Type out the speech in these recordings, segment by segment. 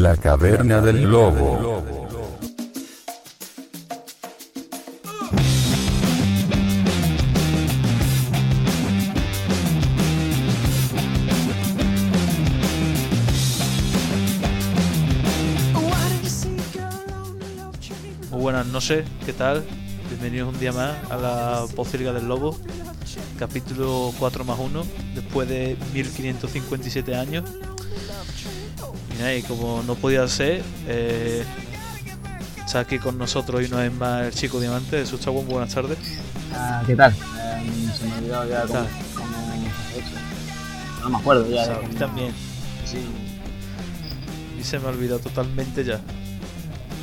La caverna del lobo. Muy buenas noches, ¿qué tal? Bienvenidos un día más a la Pocilga del Lobo, capítulo 4 más 1, después de 1557 años. Y como no podía ser, eh, está aquí con nosotros y una vez más el chico diamante, Jesús Chabón, buenas tardes. Ah, ¿Qué tal? Eh, se me ha olvidado ya ¿Qué cómo, tal? cómo hecho. No me acuerdo ya. de O sea, a mí cómo- también, Sí. y se me ha olvidado totalmente ya.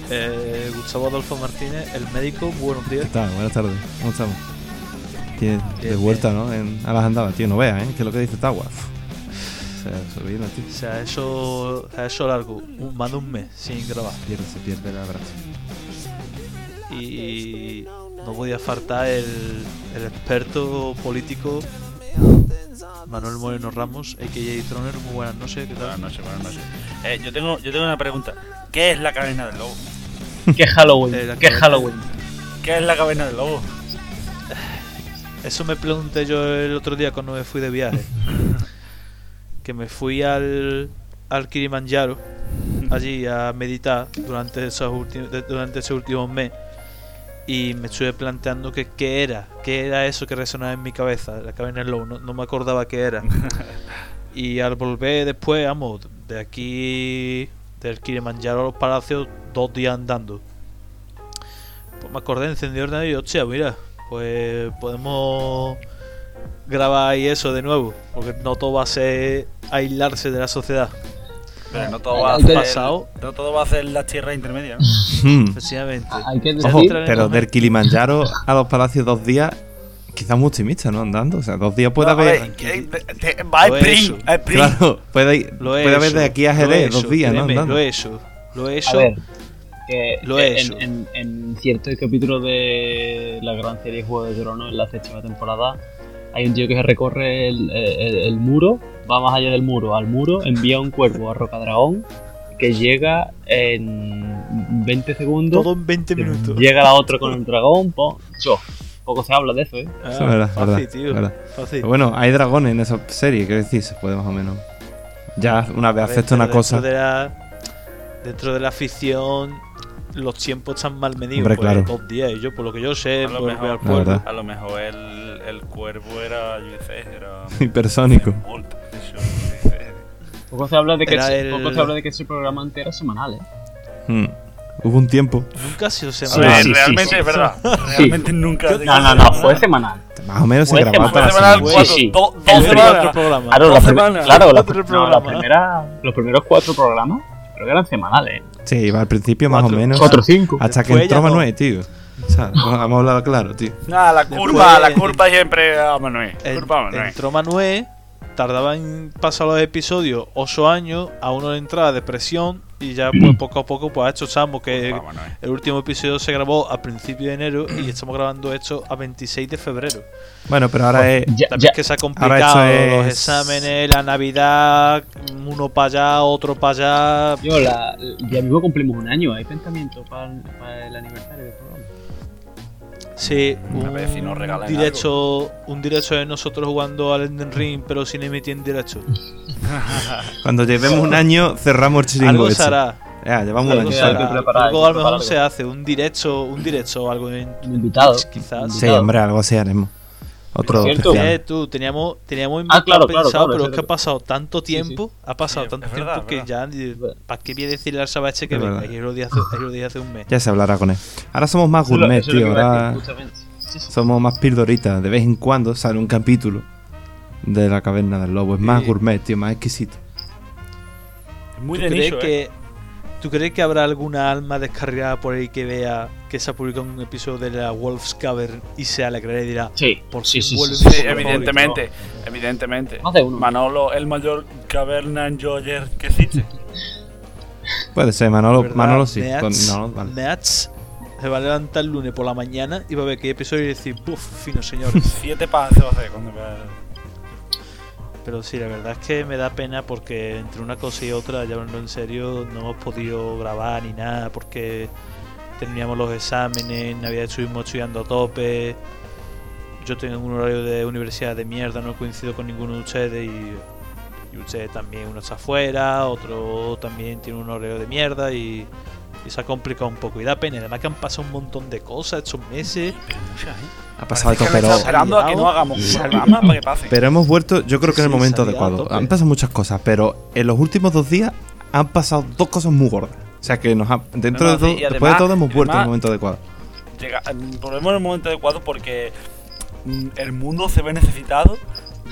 Eh, Gustavo Adolfo Martínez, el médico, buenos días. ¿Qué tal? Buenas tardes. ¿Cómo estamos? Tienes de Bien, vuelta, ¿no? En, a las andadas, tío. No veas, ¿eh? Que es lo que dice Tawa. O sea, se viene. O sea, eso, eso largo, un- más de un mes sin grabar. Pierde, se pierde el abrazo. y no podía faltar el, el experto político Manuel Moreno Ramos, a.k.a. Troner. Muy buenas noches, ¿qué Buenas noches, buenas noches. Eh, yo, tengo, yo tengo una pregunta. ¿Qué es la caverna del lobo? ¿Qué Halloween? Eh, ¿Qué Halloween? ¿Qué es la caverna del lobo? Eso me pregunté yo el otro día cuando me fui de viaje. que me fui al, al Kilimanjaro, allí a meditar durante, esos últimos, durante ese último mes. Y me estuve planteando que qué era, qué era eso que resonaba en mi cabeza, la caverna lobo, no, no me acordaba qué era. y al volver después, vamos, de aquí, del Kilimanjaro a los palacios, dos días andando. Pues me acordé, encendí el ordenador y hostia, mira, pues podemos ahí eso de nuevo, porque no todo va a ser aislarse de la sociedad. Pero no todo va a ser. Pasado. No todo va a ser la tierra intermedia. ¿no? Hmm. Efectivamente. Ojo, pero del Kilimanjaro a los palacios dos días, quizás muy optimista, ¿no? Andando. O sea, dos días puede No, haber. te- Va a sprint. Claro, puede, ir- Lo he puede haber de aquí a Jerez dos días, ¿no? Andando. Lo he hecho, lo he hecho. a ver, que Lo he en, hecho. en, en cierto capítulo de la gran serie Juego de Tronos, en la séptima temporada, hay un tío que se recorre el, el- el muro, va más allá del muro, al muro, envía un cuervo a Rocadragón que llega en 20 segundos. Todo en 20 minutos. Llega la otra con el dragón, po, yo. Poco se habla de eso, ¿eh? Ah, Eso es verdad, fácil, verdad, tío. verdad. Fácil. Pero bueno, hay dragones en esa serie, quiero decir, se puede más o menos. Ya una vez A ver, acepto pero una dentro cosa. De la, dentro de la ficción, los tiempos están mal medidos. Hombre, pues, claro. Dos días. Y yo, por lo que yo sé, A lo mejor-. A lo mejor el, el cuervo era, yo sé, era. Hipersónico. Poco se habla de que, Era ese- el- poco se habla de que ese programa entero es semanal, ¿eh? Hmm. Hubo un tiempo, nunca ha sido A Sí, semanal. sí, realmente sí. es verdad. Realmente nunca. No, no, no, fue semanal. más o menos se Fue grababa semanal. toda Fue semanal cuatro, sí. do- dos semanas. Cuatro programas. Claro, Dos la claro, la no, la primera, los primeros cuatro programas creo que eran semanales. Sí, iba al principio más o menos. Cuatro o cinco. Hasta que entró no. Manuel, tío. O sea, hemos hablado claro, tío. Nada, la Después- curva, la curva siempre a Manuel. En- Curva a Manuel. entró Manuel, tardaba en pasar los episodios 8 años, a uno le entraba depresión y ya pues poco a poco pues ha hecho Samo que a Manuel. el último episodio se grabó a principios de enero y estamos grabando esto a 26 de febrero. Bueno, pero ahora es. Ya, También ya- que se ha complicado los es- exámenes, la Navidad, uno para allá, otro para allá. yo, la, ya mismo cumplimos un año. ¿Hay pensamiento para el, para el aniversario del programa? Sí, A ver si nos un regalan directo, un directo de nosotros jugando al Elden Ring, pero sin emitir en directo. Cuando llevemos un año, cerramos el chiringo. Algo ese. se hará. Ya, llevamos un Algo año. preparar, que a lo mejor se hace, un directo, un directo o algo en Un invitado. quizás. Sí, hombre, algo así haremos. Otro cierto. Eh, tú, teníamos, teníamos Ah, claro, pensado, claro, pero es que ha pasado tanto tiempo, ha pasado Sí, tanto tiempo verdad, que ya, ¿para qué voy a decirle al Sabache que venga? verdad. Y lo dije hace, y lo dije hace un mes. Ya se hablará con él. Ahora somos más gourmet, eso tío. que Ahora somos más pildoritas. De vez en cuando sale un capítulo de la caverna del lobo. Es más gourmet, tío, más exquisito. Es muy ¿Tú de crees, nicho, ¿eh? que, ¿Tú crees que habrá alguna alma descarriada por ahí que vea que se ha publicado un episodio de la Wolf's Cavern y se alegrará y dirá, Sí, por sí, si sí, vuelve sí, Sí, sí. favorito"? evidentemente. Evidentemente. Más de uno. Manolo, el mayor caverna enjoyer que existe. Puede ser, Manolo, ¿Verdad? Manolo sí. Neats- Con- no, vale. Neats se va a levantar el lunes por la mañana y va a ver qué episodio y decir, ¡puf! Fino señor. Siete pases va a hacer cuando. Pero sí, la verdad es que me da pena porque entre una cosa y otra, ya hablando en serio, no hemos podido grabar ni nada porque teníamos los exámenes, Navidad estuvimos estudiando a tope. Yo tengo un horario de universidad de mierda, no coincido con ninguno de ustedes y, y ustedes también, uno está afuera, otro también tiene un horario de mierda y, y se ha complicado un poco. Y da pena, además que han pasado un montón de cosas estos meses. Ha pasado me pero, esperando a que no hagamos un programa para que pase. pero hemos vuelto, yo creo que en el Sí, momento adecuado. Han pasado muchas cosas, pero en los últimos dos días han pasado dos cosas muy gordas. O sea que nos ha- dentro No, de todo, después de todo hemos vuelto en el momento adecuado. Llega, volvemos en el momento adecuado porque mm, el mundo se ve necesitado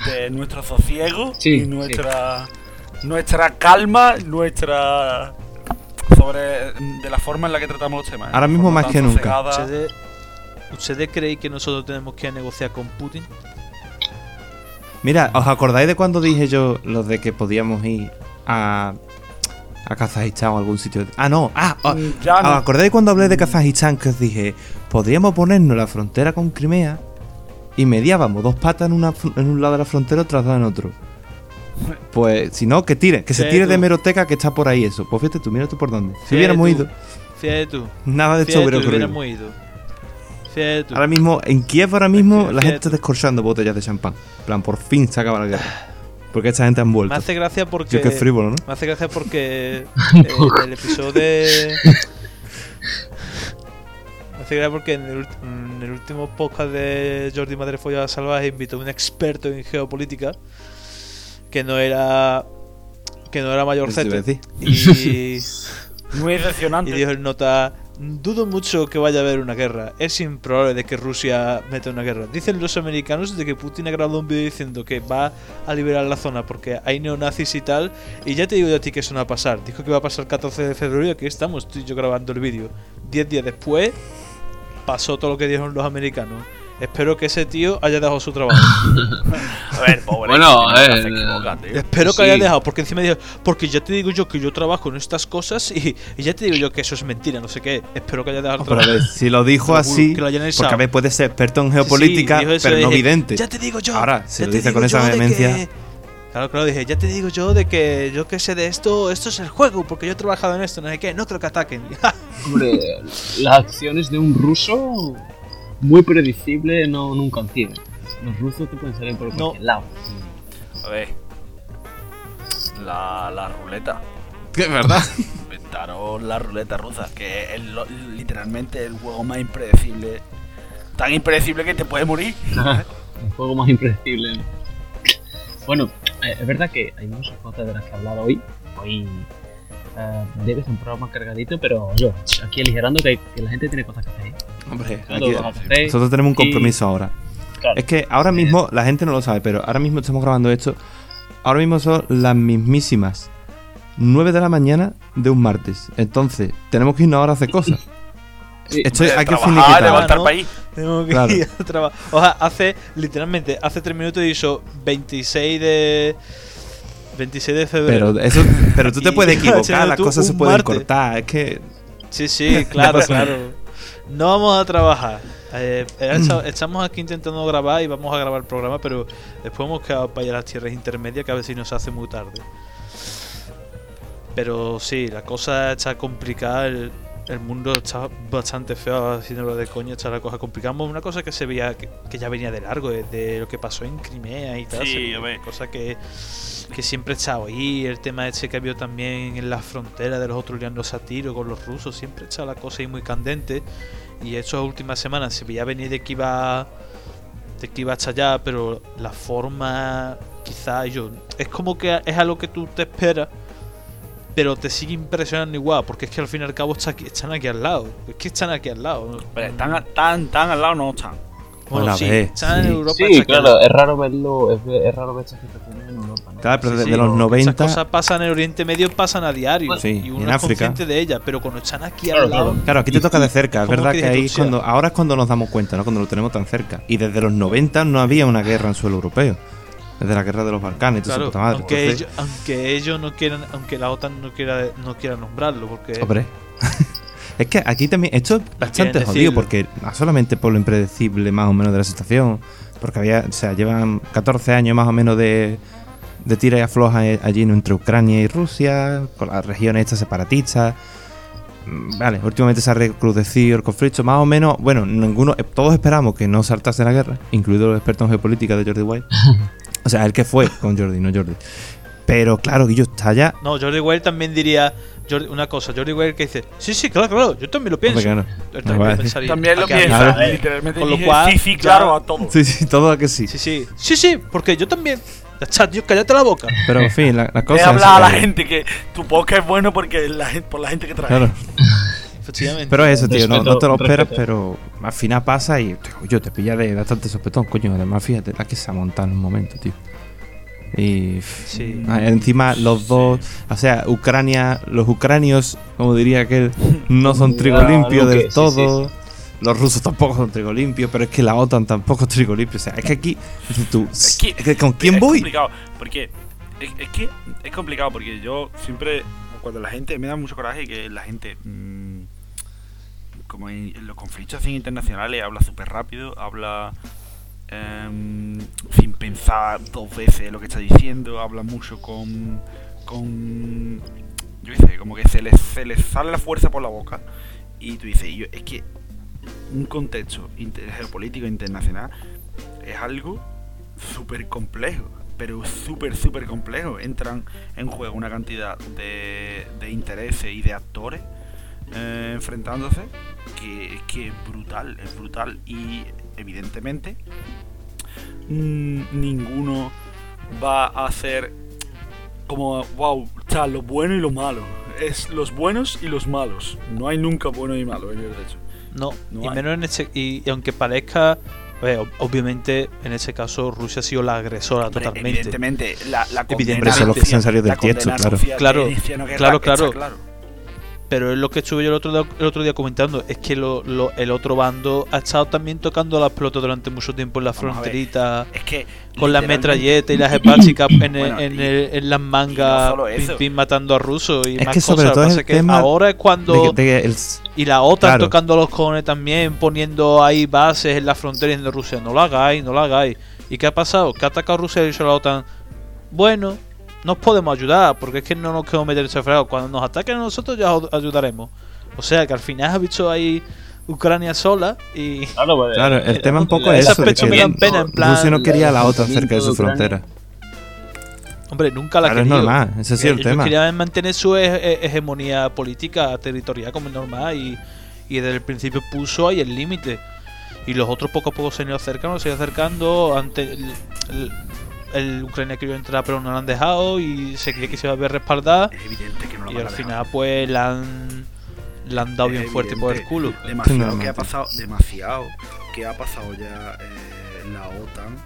de nuestro sosiego Sí, y nuestra nuestra calma, nuestra sobre de la forma en la que tratamos los temas. ¿eh? Ahora mismo más que nunca. ¿Ustedes, ¿Ustedes creen que nosotros tenemos que negociar con Putin? Mira, ¿os acordáis de cuando dije yo lo de que podíamos ir a, a Kazajistán o algún sitio? Ah, no. Ah, ah, Mm, ya no. ¿os acordáis cuando hablé de Kazajistán que os dije, podríamos ponernos la frontera con Crimea y mediábamos dos patas en, una, fr- en un lado de la frontera, otras dos en otro? Pues, si no, que tire, que se tire de meroteca que está por ahí eso. Pues fíjate tú, mira tú por dónde. Si hubiéramos ido, Fíjate tú. nada de esto hubiera ocurrido. ido. Fíjate tú. Ahora mismo, en Kiev ahora mismo, Fíjate la gente está descorchando botellas de champán. En plan, por fin se acaba la guerra. Porque esta gente han vuelto. Me hace gracia porque. Tío, qué frívolo, ¿no? Me hace gracia porque eh, el episodio de. Me hace gracia porque en el, ult- en el último podcast de Jordi Madrefolla Salvaje invitó a un experto en geopolítica que no era. que no era mayor Eso te iba a Z. decir. Y, Muy y decepcionante. dijo el nota. Dudo mucho que vaya a haber una guerra. Es improbable de que Rusia meta una guerra. Dicen los americanos de que Putin ha grabado un vídeo diciendo que va a liberar la zona porque hay neonazis y tal. Y ya te digo yo a ti que eso no va a pasar. Dijo que va a pasar el 14 de febrero y aquí estamos, estoy yo grabando el vídeo. Diez días después pasó todo lo que dijeron los americanos. Espero que ese tío haya dejado su trabajo. A ver, pobre. Bueno, que eh, se equivoca, tío. Espero que Sí. haya dejado, porque encima dijo, porque ya te digo yo que yo trabajo en estas cosas y, y ya te digo yo que eso es mentira, no sé qué. Espero que haya dejado el No, pero a trabajo. ver, si lo dijo así, que lo porque a ver, puede ser experto en Sí, geopolítica, dijo eso, pero no dije, vidente. Ya te digo yo. Ahora, si lo dice con esa vehemencia. que- Claro, claro, dije, ya te digo yo de que yo que sé de esto, esto es el juego, porque yo he trabajado en esto, no sé qué, no creo que ataquen. Hombre, las acciones de un ruso muy predecible no nunca coinciden. Los rusos te pueden salir por No. cualquier lado. A ver. La, la ruleta. Que es verdad. Inventaron la ruleta rusa, que es lo- literalmente el juego más impredecible. Tan impredecible que te puede morir. Un juego más impredecible. Bueno, eh, es verdad que hay muchas cosas de las que he hablado hoy. Hoy eh, debe ser un programa cargadito, pero yo, aquí aligerando que, que la gente tiene cosas que hacer. Hombre, aquí- nosotros tenemos un Y- compromiso ahora. Claro. Es que ahora mismo, la gente no lo sabe, pero ahora mismo estamos grabando esto. Ahora mismo son las mismísimas 9 de la mañana de un martes. Entonces, tenemos que irnos ahora a hacer cosas. Sí. Esto Eh, hay que trabajar, finiquitar. levantar ¿no? país. Tengo que Claro. ir a trabajar. O sea, hace, literalmente, hace tres minutos hizo 26 de. 26 de febrero. Pero eso, pero tú te puedes equivocar, las cosas se pueden martes. cortar. Es que Sí, sí, claro, claro. No vamos a trabajar. Eh, echa- estamos aquí intentando grabar y vamos a grabar el programa, pero después hemos quedado para ir a las tierras intermedias que a si nos hace muy tarde. Pero sí, la cosa está complicada. El, el mundo está bastante feo, haciéndolo de coña, está la cosa complicada. Una cosa que se veía que, que ya venía de largo, de, lo que pasó en Crimea y tal. Sí, cosa que, que siempre está ahí. El tema ese que había también en la frontera de los otros liándose a tiro con los rusos, siempre está la cosa ahí muy candente. Y estas últimas semanas se veía venir de que iba de que iba hasta allá, pero la forma, quizá yo, es como que es algo que tú te esperas, pero te sigue impresionando igual, porque es que al fin y al cabo está aquí- están aquí al lado, es que están aquí al lado. Pero están, a- tan, tan al lado no están. Bueno, Bueno, sí, están en. Europa. Sí, claro, es raro verlo, es, raro ver estas situaciones en Europa, ¿no? Claro, pero Sí, desde sí, los Esas 90. cosas pasan en Oriente Medio, pasan a diario. Sí, y y uno en es África. consciente de ellas, pero cuando están aquí Claro, al lado. claro. Claro, aquí te toca de cerca. Es ¿Cómo verdad que que ahí cuando, ahora es cuando nos damos cuenta, ¿no? Cuando lo tenemos tan cerca. Y desde los 90 no había una guerra en suelo europeo. Desde la guerra de los Balcanes, Claro, puta madre. aunque, Entonces, ellos, aunque ellos no quieran, aunque la OTAN no quiera, no quiera nombrarlo, porque Hombre. es que aquí también. Esto es bastante jodido decirlo. porque no solamente por lo impredecible más o menos de la situación. Porque había. O sea, llevan 14 años más o menos de. de tira y afloja eh, allí entre Ucrania y Rusia, con las regiones estas separatistas. Mm, Vale, últimamente se ha recrudecido el conflicto, más o menos. Bueno, ninguno, todos esperamos que no saltase la guerra, incluido los expertos en geopolítica de Jordi White. o sea, el que fue con Jordi, no Jordi. Pero claro, Guillo está ya. No, Jordi Well también diría Jordi- una cosa. Jordi Well que dice, sí, sí, claro, claro, yo también lo pienso. Claro. Él No también También lo "Ah, que piensa, claro. había". literalmente. Con lo cual, sí, sí, claro, a todo. Sí, sí, todo a que sí. Sí, sí, sí, sí, porque yo también. Está, tío, cállate la boca. Pero en fin, la, la cosa a es hablar a la gente que tu podcast es bueno porque la gente, por la gente que trae. Claro. Efectivamente. Pero eso, tío, no, no te lo esperas, respeto. pero al final pasa y yo te pilla de bastante sopetón, coño. Además, fíjate, la que se ha montado en un momento, tío. Y Sí. ah, encima los dos, o sea, Ucrania, los ucranios, como diría aquel, no son trigo Ah, limpio que- del sí, todo. Los rusos tampoco son trigo limpio, pero es que la OTAN tampoco es trigo limpio. O sea, es que aquí, tú, Es que- es que ¿con quién es voy? complicado, porque es, es que es complicado porque yo siempre cuando la gente me da mucho coraje que la gente mm, como en, los conflictos internacionales habla súper rápido, habla em, sin pensar dos veces lo que está diciendo, habla mucho con con yo sé, como que se les, se sale la fuerza por la boca y tú dices, y yo, es que un contexto geopolítico internacional es algo súper complejo, pero súper, súper complejo. Entran en juego una cantidad de intereses y de actores eh, enfrentándose que, que es brutal, es brutal. Y evidentemente ninguno va a hacer como, wow, está lo bueno y lo malo. Es los buenos y los malos. No hay nunca bueno y malo en el derecho. No, No y hay. menos en este. Y, y aunque parezca. eh, ob- obviamente, en ese caso, Rusia ha sido la agresora Hombre, totalmente. Evidentemente, la, la condena Evidentemente. Eso es lo que se han salido del la condena tiesto, claro. Claro, claro, está claro. Pero es lo que estuve yo el otro día, el otro día comentando. Es que lo- lo- el otro bando ha estado también tocando las pelotas durante mucho tiempo en la Vamos fronterita. Es que Con las metralletas y las hepáticas en, el- Bueno, en, y- el- en las y no mangas, solo pin, eso. pin, matando a rusos y Es más que sobre cosas. todo que es el que tema ahora es cuando. De que- de que el- Y la OTAN Claro. tocando los cojones también, poniendo ahí bases en la frontera de Rusia. No lo hagáis, no lo hagáis. ¿Y qué ha pasado? ¿Qué ha atacado Rusia y ha dicho la OTAN? Bueno, nos podemos ayudar, porque es que no nos queremos meter en ese fregado. Cuando nos ataquen a nosotros ya os ayudaremos. O sea que al final ha visto ahí Ucrania sola y... Claro, pues, Claro, el eh, tema un poco es eso, de que me pena, en plan- Rusia no quería a la OTAN cerca de su frontera. Hombre, nunca la Claro, es querido. normal, ese ha sido el Ellos tema. querían mantener su he- he- hegemonía política territorial como es normal y, y desde el principio puso ahí el límite. Y los otros poco a poco se han ido acercando, se han ido acercando. Ante el, Ucrania quería entrar pero no lo han dejado y se cree que se va a ver respaldada. Es evidente que no lo Y al final pues la han, la han dado Es bien fuerte por el culo. Demasiado que ha pasado, demasiado que ha pasado ya eh, la OTAN,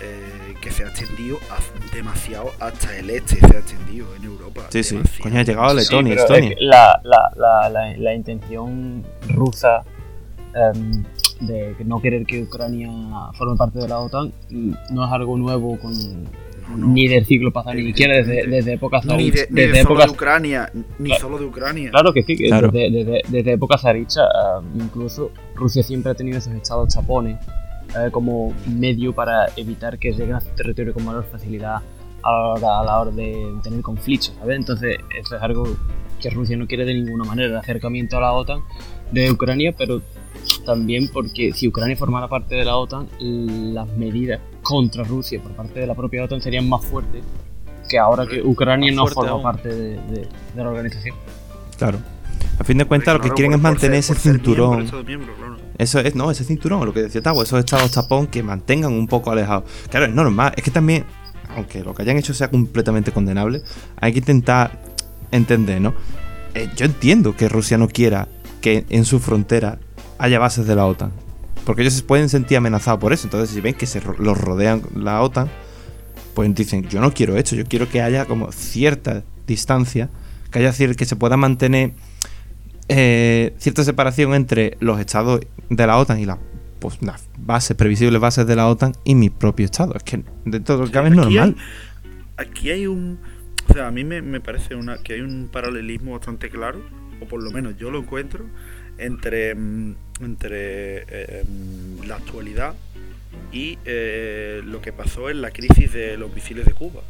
eh, que se ha extendido a- demasiado hasta el este, se ha extendido en Europa. Sí, sí. Coño, ha llegado a Letonia, Estonia. es que la, la, la, la, la intención rusa em, de no querer que Ucrania forme parte de la OTAN no es algo nuevo con, No, ni del siglo pasado, ni siquiera desde, desde épocas Ni de, ni desde de solo épocas de Ucrania, ni Claro. solo de Ucrania. Claro que sí, que Claro. desde, desde, desde época zaristas, eh, incluso Rusia siempre ha tenido esos estados chapones eh, como medio para evitar que lleguen a su territorio con mayor facilidad a la hora, a la hora de tener conflictos, ¿sabes? Entonces, eso es algo que Rusia no quiere de ninguna manera, el acercamiento a la OTAN de Ucrania, pero también porque si Ucrania formara parte de la OTAN, las medidas contra Rusia por parte de la propia OTAN serían más fuertes que ahora que Ucrania no forma aún. parte de, de- de la organización. Claro. A fin de cuentas, lo que quieren es mantener ser- ese cinturón. Eso es, no, ese cinturón, lo que decía Tavo, esos estados tapón que mantengan un poco alejados. Claro, es normal, es que también, aunque lo que hayan hecho sea completamente condenable, hay que intentar entender, ¿no? Eh, yo entiendo que Rusia no quiera que en su frontera haya bases de la OTAN. Porque ellos se pueden sentir amenazados por eso. Entonces, si ven que se los rodean la OTAN, pues dicen, yo no quiero esto, yo quiero que haya como cierta distancia, que haya que se pueda mantener eh, cierta separación entre los estados de la OTAN y la- pues, las bases, previsibles bases de la OTAN y mi propio estado. Es que de lo que cabe es normal. hay- aquí hay un. O sea, a mí me, me parece una, que hay un paralelismo bastante claro, o por lo menos yo lo encuentro, entre, mm, entre eh, mm, la actualidad y eh, lo que pasó en la crisis de los misiles de Cuba.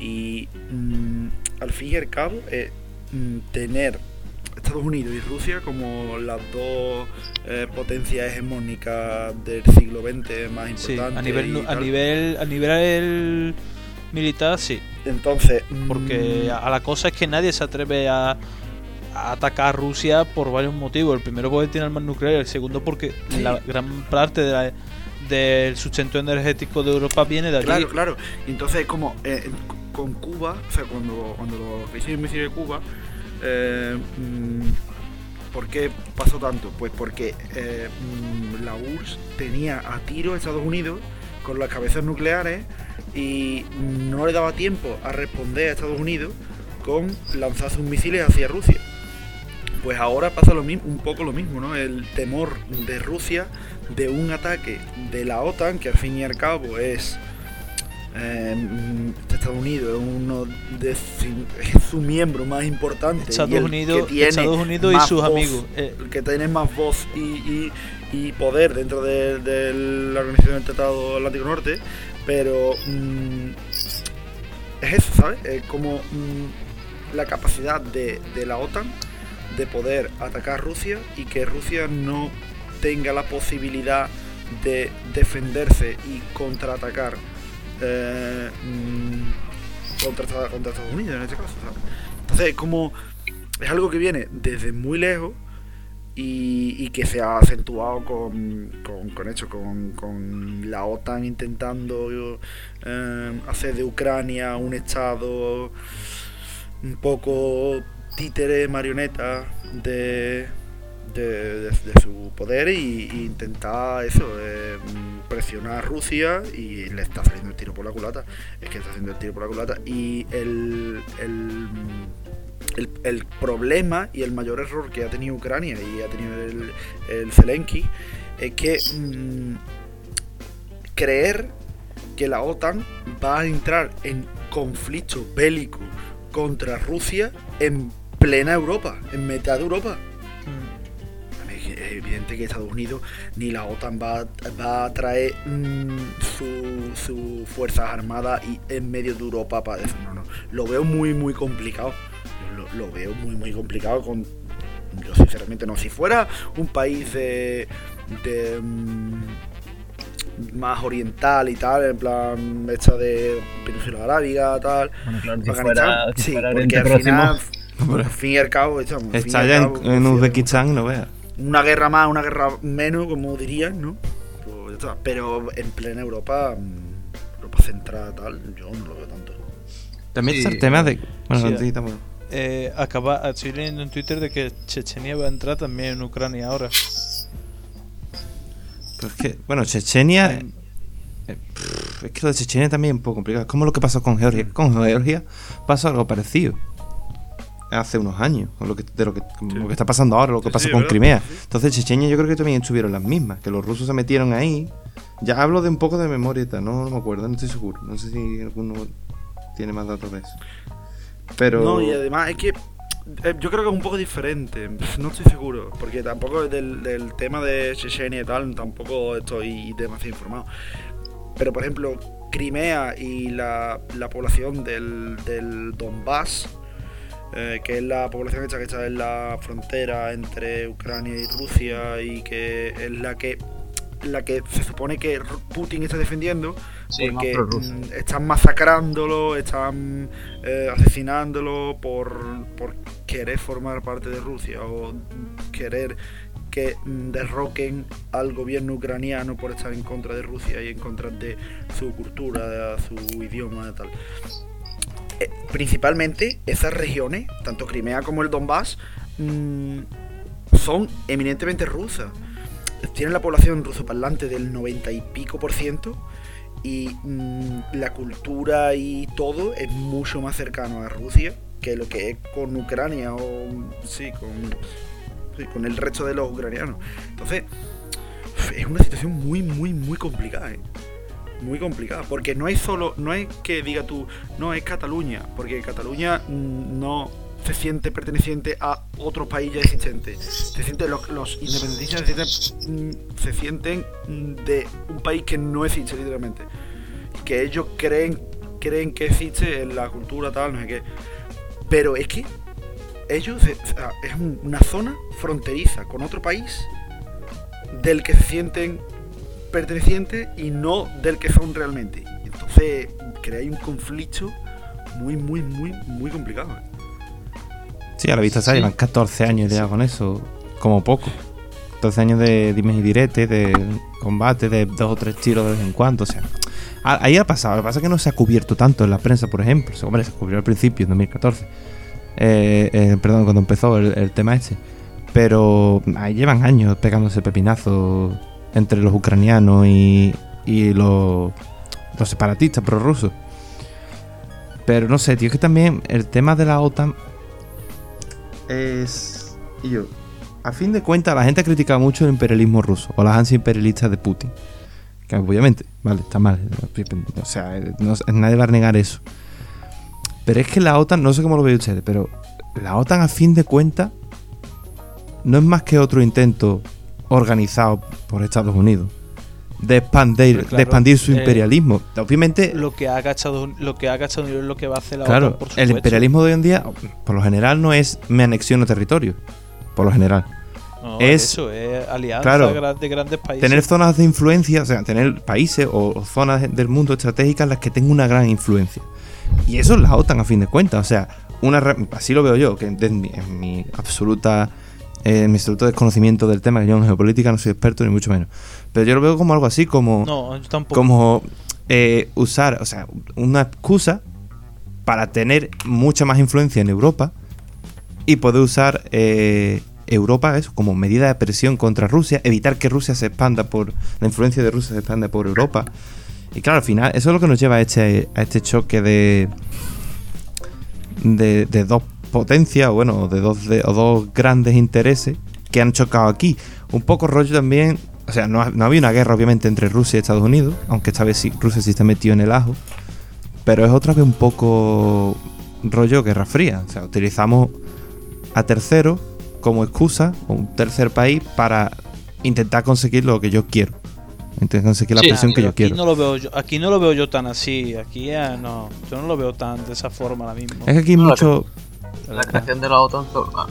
Y mm, al fin y al cabo, eh, mm, tener Estados Unidos y Rusia como las dos eh, potencias hegemónicas del siglo XX más Sí, importantes. a nivel, a nivel, a nivel militar, sí. Entonces, mm, Porque a la cosa es que nadie se atreve a, a atacar a Rusia por varios motivos. El primero porque tiene armas nucleares, el segundo porque Sí. la gran parte de la- del sustento energético de Europa viene de allí. Claro, claro. Entonces es como eh, con Cuba, o sea, cuando, cuando los me de Cuba, eh, mm, ¿por qué pasó tanto? Pues porque eh, mm, la URSS tenía a tiro a Estados Unidos con las cabezas nucleares y no le daba tiempo a responder a Estados Unidos con lanzar sus misiles hacia Rusia. Pues ahora pasa lo mismo, un poco lo mismo, ¿no? El temor de Rusia de un ataque de la OTAN, que al fin y al cabo es eh, mm, Estados Unidos, es uno de su, es su miembro más importante. Estados Unidos, Estados Unidos y sus voz, amigos. Eh, el que tiene más voz y, y- y poder dentro de, de la Organización del Tratado Atlántico Norte, pero mm, es eso, ¿sabes? Es como mm, la capacidad de, de la OTAN de poder atacar Rusia y que Rusia no tenga la posibilidad de defenderse y contraatacar eh, mm, contra, contra Estados Unidos en este caso. ¿sabes? Entonces es como es algo que viene desde muy lejos y, y que se ha acentuado con, con, con hecho, con, con la OTAN intentando eh, hacer de Ucrania un estado un poco títere, marioneta de, de, de- su poder y, intentar eso, eh, presionar a Rusia y le está saliendo el tiro por la culata. Es que está haciendo el tiro por la culata y el, el, el, el problema y el mayor error que ha tenido Ucrania y ha tenido el, el Zelensky es que mm, creer que la OTAN va a entrar en conflicto bélico contra Rusia en plena Europa, en mitad de Europa. mm, Es evidente que Estados Unidos ni la OTAN va, va a traer mm, su- sus fuerzas armadas y en medio de Europa para eso. No, no. Lo veo muy, muy complicado. Lo, lo veo muy, muy complicado con. Yo sinceramente no. Si fuera un país de. de mm, más oriental y tal, en plan hecha de península arábiga, tal. Bueno, claro, si fuera, si sí, fuera porque al Próximo, al fin y al cabo, estamos, Está al ya cabo, en, Uzbekistán, no veas. una guerra más, una guerra menos, como dirían, ¿no? Pues. Pero en plena Europa, mm, Europa central, tal, yo no lo veo tanto. También Sí. está el tema de. Bueno, Sí, no, eh, acaba, estoy leyendo en Twitter de que Chechenia va a entrar también en Ucrania ahora. Pero es que, bueno, Chechenia. eh, pff, es que lo de Chechenia también es un poco complicado. Es como lo que pasó con Georgia. Con Georgia pasó algo parecido. Hace unos años. Con lo que, de lo que, como Sí. lo que está pasando ahora, lo que Sí, sí, con ¿verdad? Crimea. Entonces, Chechenia yo creo que también estuvieron las mismas. Que los rusos se metieron ahí. Ya hablo de un poco de memoria y tal. No, no me acuerdo, no estoy seguro. No sé si alguno tiene más datos de eso. Pero. No, y además es que eh, yo creo que es un poco diferente, no estoy seguro, porque tampoco del, del tema de Chechenia y tal, tampoco estoy demasiado informado. Pero por ejemplo, Crimea y la, la población del, del Donbass, eh, que es la población esta que está en la frontera entre Ucrania y Rusia y que es la que la que se supone que Putin está defendiendo Sí, porque mm, están masacrándolo, están eh, asesinándolo por, por querer formar parte de Rusia o querer que mm, derroquen al gobierno ucraniano por estar en contra de Rusia y en contra de su cultura, de su idioma y tal. Eh, principalmente esas regiones, tanto Crimea como el Donbass, mm, son eminentemente rusas. Tienen la población rusoparlante del 90 y pico por ciento y mm, la cultura y todo es mucho más cercano a Rusia que lo que es con Ucrania o sí, con, con el resto de los ucranianos. Entonces, es una situación muy, muy, muy complicada, ¿eh? Muy complicada, porque no es solo, no es que diga tú, no es Cataluña, porque Cataluña mm, no se siente perteneciente a otro país ya existente. Se siente, los, los independentistas se sienten, mm, sienten mm, de un país que no existe literalmente. Que ellos creen creen que existe en la cultura tal, no sé qué. Pero es que ellos eh, es un- una zona fronteriza con otro país del que se sienten pertenecientes y no del que son realmente. Entonces crea un conflicto muy, muy, muy, muy complicado. ¿eh? Sí, a la vista se llevan 14 años ya con eso, como poco. 14 años de dimes y diretes, de combate, de dos o tres tiros de vez en cuando. O sea, ahí ha pasado. Lo que pasa es que no se ha cubierto tanto en la prensa, por ejemplo. O sea, hombre, se cubrió al principio, en 2014. Eh, eh, perdón, cuando empezó el, el tema este. Pero ahí llevan años pegándose pepinazos entre los ucranianos y, y los, los separatistas prorrusos. Pero no sé, tío, es que también el tema de la OTAN es. y yo, a fin de cuentas, la gente ha criticado mucho el imperialismo ruso o las ansias imperialistas de Putin. Que obviamente, vale, está mal. O sea, nadie va a negar eso. Pero es que la OTAN, no sé cómo lo veis ustedes, pero la OTAN, a fin de cuentas, no es más que otro intento organizado por Estados Unidos de expandir, claro, de expandir su eh, imperialismo. Obviamente, Lo que haga Estados lo que haga Estados Unidos es lo que va a hacer la Claro, OTAN, por el supuesto. imperialismo de hoy en día, por lo general, no es me anexiono territorio. Por lo general. No, es- eso, es alianza claro, de grandes países. Tener zonas de influencia, o sea, tener países o, o zonas de- del mundo estratégicas en las que tenga una gran influencia. Y eso es la OTAN, a fin de cuentas. O sea, una así lo veo yo, que en mi, en mi absoluta. Eh, en mi absoluto desconocimiento del tema, que yo en geopolítica no soy experto ni mucho menos. Pero yo lo veo como algo así, como. No, yo tampoco. como eh, usar, o sea, una excusa para tener mucha más influencia en Europa y poder usar eh, Europa eso como medida de presión contra Rusia, evitar que Rusia se expanda por la influencia de Rusia se expanda por Europa. Y claro, al final eso es lo que nos lleva a este a este choque de de, de dos potencias, o bueno, de dos de, o dos grandes intereses que han chocado aquí. Un poco rollo también, o sea, no, no había una guerra obviamente entre Rusia y Estados Unidos, aunque esta vez sí, Rusia sí está metido en el ajo, pero es otra vez un poco rollo guerra fría, o sea, utilizamos a terceros como excusa, o un tercer país, para intentar conseguir lo que yo quiero. Intentar conseguir la Sí, presión que yo aquí quiero. no lo veo yo, aquí no lo veo yo tan así, aquí eh, no, yo no lo veo tan de esa forma ahora mismo. Es que aquí hay No, mucho... La creación de la OTAN, solo- ah,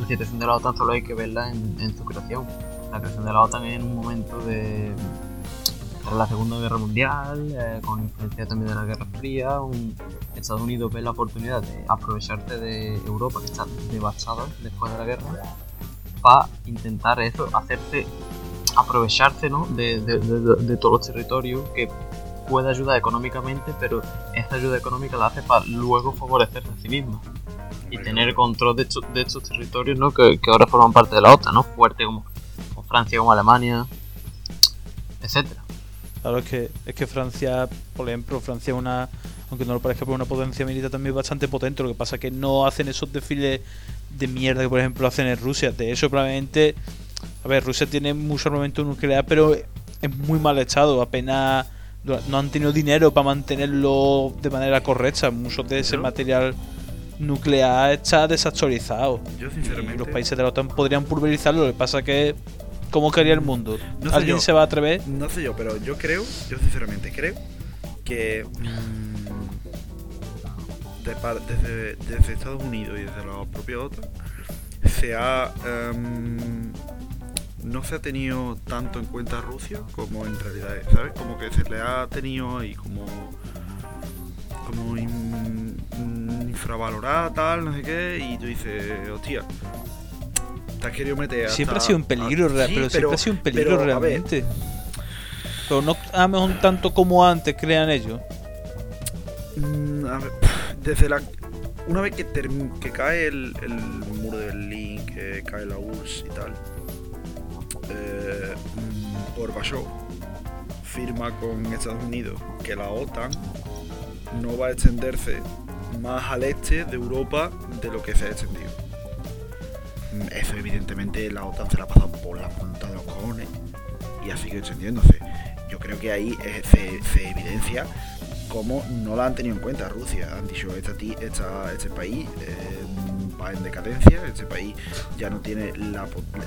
la situación de la OTAN solo hay que verla en, en su creación. La creación de la OTAN en un momento de, de la Segunda Guerra Mundial, eh, con influencia también de la Guerra Fría, un- Estados Unidos ve la oportunidad de aprovecharse de Europa, que está devastada después de la guerra, para intentar eso, hacerse, aprovecharse ¿no? de, de- de- de todos los territorios que puede ayudar económicamente, pero esta ayuda económica la hace para luego favorecerse a sí misma y tener control de, estos- de estos territorios ¿no? que, que ahora forman parte de la OTAN, ¿no? fuerte como, como Francia, como Alemania, etcétera. Claro, es que, es que Francia, por ejemplo, Francia es una, aunque no lo parezca, pero una potencia militar también bastante potente. Lo que pasa es que no hacen esos desfiles de mierda que, por ejemplo, hacen en Rusia. De hecho, probablemente, a ver, Rusia tiene mucho armamento nuclear, pero en muy mal estado. Apenas no han tenido dinero para mantenerlo de manera correcta. Mucho de ese material nuclear está desactualizado. Yo Y sinceramente... los países de la OTAN podrían pulverizarlo. Lo que pasa es que, ¿cómo quería el mundo? No sé ¿Alguien yo. se va a atrever? No sé yo, pero yo creo, yo sinceramente creo que mm, desde, desde Estados Unidos y desde la propia OTAN se ha em, no se ha tenido tanto en cuenta a Rusia como en realidad es, ¿sabes? Como que se le ha tenido ahí como como in- mm, infravalorada tal, no sé qué, y tú dices, hostia, te has querido meter Siempre ha hasta- sido un peligro, a- sí, pero, siempre ha sido un peligro pero, realmente. Pero no a mejor tanto como antes crean ellos. Mm, a ver, desde la una vez que, term- que cae el, el muro de Berlín, que cae la URSS y tal, eh, mm, Gorbachev firma con Estados Unidos que la OTAN no va a extenderse más al este de Europa de lo que se ha extendido. Mm, Eso evidentemente la OTAN se la ha pasado por la punta de los cojones y ha seguido extendiéndose. Yo creo que ahí eh, se, evidencia cómo no la han tenido en cuenta Rusia. Han dicho, esta, esta- este país eh, va en decadencia, este país ya no tiene la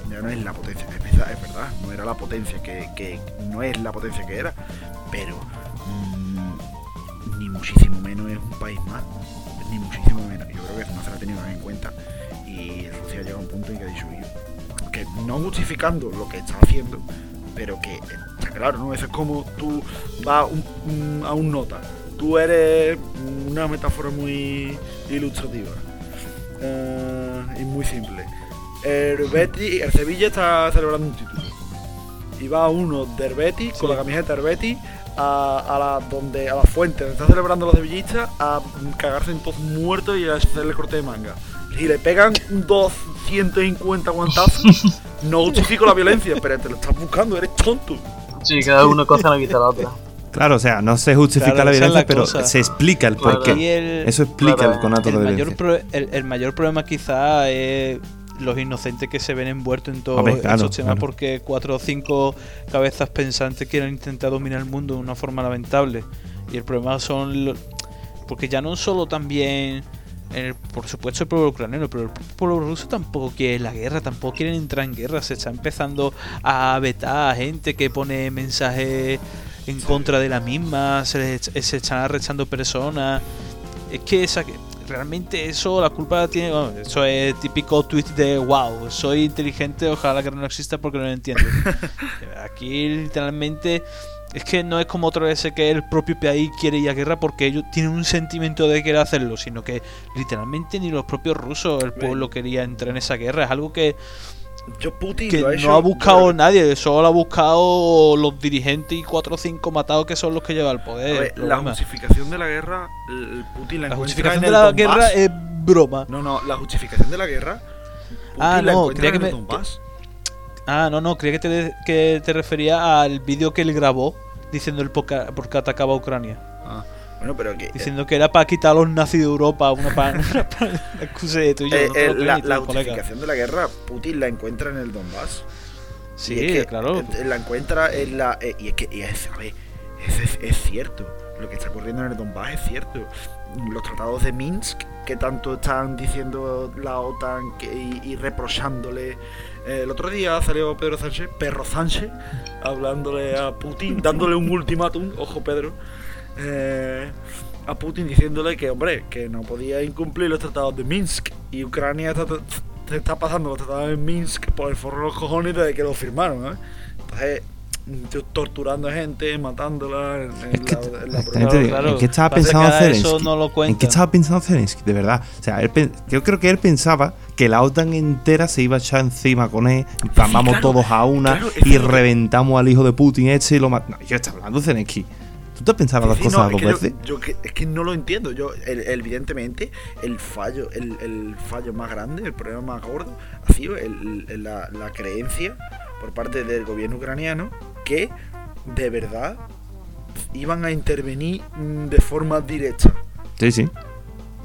ya no es la potencia, es verdad, no era la potencia que, no es la potencia que era, pero ni muchísimo menos es un país más, ni muchísimo menos. Yo creo que no se lo ha tenido en cuenta y Rusia llega a un punto en que ha dicho, "Oye, que no justificando lo que está haciendo, pero que está claro, ¿no? Eso es como tú vas un- un- a un nota, tú eres una metáfora muy ilustrativa eh, y muy simple. El, Betis, el Sevilla está celebrando un título y va uno del Betis con la camiseta del Betis a, a la donde a la fuente donde están celebrando los sevillistas a cagarse en todos muertos y a hacerle corte de manga. Si le pegan 250 guantazos, no justifico la violencia, pero te lo estás buscando, eres tonto. Sí, cada una cosa no quita la otra. Claro, o sea, no se justifica Claro, la violencia, la pero cosa. se explica el Claro. porqué. El- Eso explica Claro, el conato el de mayor, violencia. pro- el, el mayor problema quizá es los inocentes que se ven envueltos en todos Hombre, claro, temas claro. porque cuatro o cinco cabezas pensantes quieren intentar dominar el mundo de una forma lamentable. Y el problema son... lo- porque ya no solo también... el- por supuesto el pueblo ucraniano, pero el pueblo ruso tampoco quiere la guerra, tampoco quieren entrar en guerra. Se está empezando a vetar a gente que pone mensajes en contra de la misma, se, les- se están arrechando personas. Es que esa, realmente eso, la culpa tiene. bueno, eso es típico tweet de wow, soy inteligente, ojalá la guerra no exista porque no lo entiendo. Aquí literalmente. Es que no es como otra vez que el propio país quiere ir a guerra porque ellos tienen un sentimiento de querer hacerlo, sino que literalmente ni los propios rusos, el pueblo quería entrar en esa guerra. Es algo que, Yo Putin que lo ha hecho. no ha buscado nadie, solo ha buscado los dirigentes y cuatro o cinco matados que son los que llevan el a poder. ver, la justificación de la guerra, el Putin la, justificación en de la Donbass. guerra es broma. No, no, la justificación de la guerra. Putin Ah, la no, creía que en me- Donbass. Ah, no, no, creía que te, que te refería al vídeo que él grabó diciendo el por qué atacaba a Ucrania. Bueno, pero que. Diciendo que era para quitar a los nazis de Europa, una para una pa- una excusa de tuyo. eh, no eh, la, la justificación de la guerra, Putin la encuentra en el Donbass. Sí, es que, claro. eh, La encuentra en la. y es que, y es, a ver, es, es- es cierto. Lo que está ocurriendo en el Donbass es cierto. Los tratados de Minsk, que tanto están diciendo la OTAN que- y, y reprochándole. el otro día salió Pedro Sánchez, Perro Sánchez, hablándole a Putin, dándole un ultimátum, ojo Pedro, eh, a Putin diciéndole que, hombre, que no podía incumplir los tratados de Minsk. Y Ucrania está, se está pasando los tratados de Minsk por el forro de los cojones desde que lo firmaron, ¿eh? Entonces, torturando a gente, matándola en, en Es que- la, en la esta gente, claro. ¿En qué estaba que pensando Zelensky? no lo ¿En qué estaba pensando Zelensky? De verdad. O sea, él yo creo que él pensaba que la OTAN entera se iba a echar encima con él. En plan, Sí, vamos claro, todos a una y reventamos al hijo de Putin este y lo matamos. No, yo estaba hablando de Zelensky. ¿Tú te has pensado las Sí, cosas no, dos es que veces? Yo, yo que- es que no lo entiendo. Yo, el- evidentemente, el fallo, el, el fallo más grande, el problema más gordo, ha sido la, la creencia por parte del gobierno ucraniano que de verdad iban a intervenir de forma directa. Sí, sí.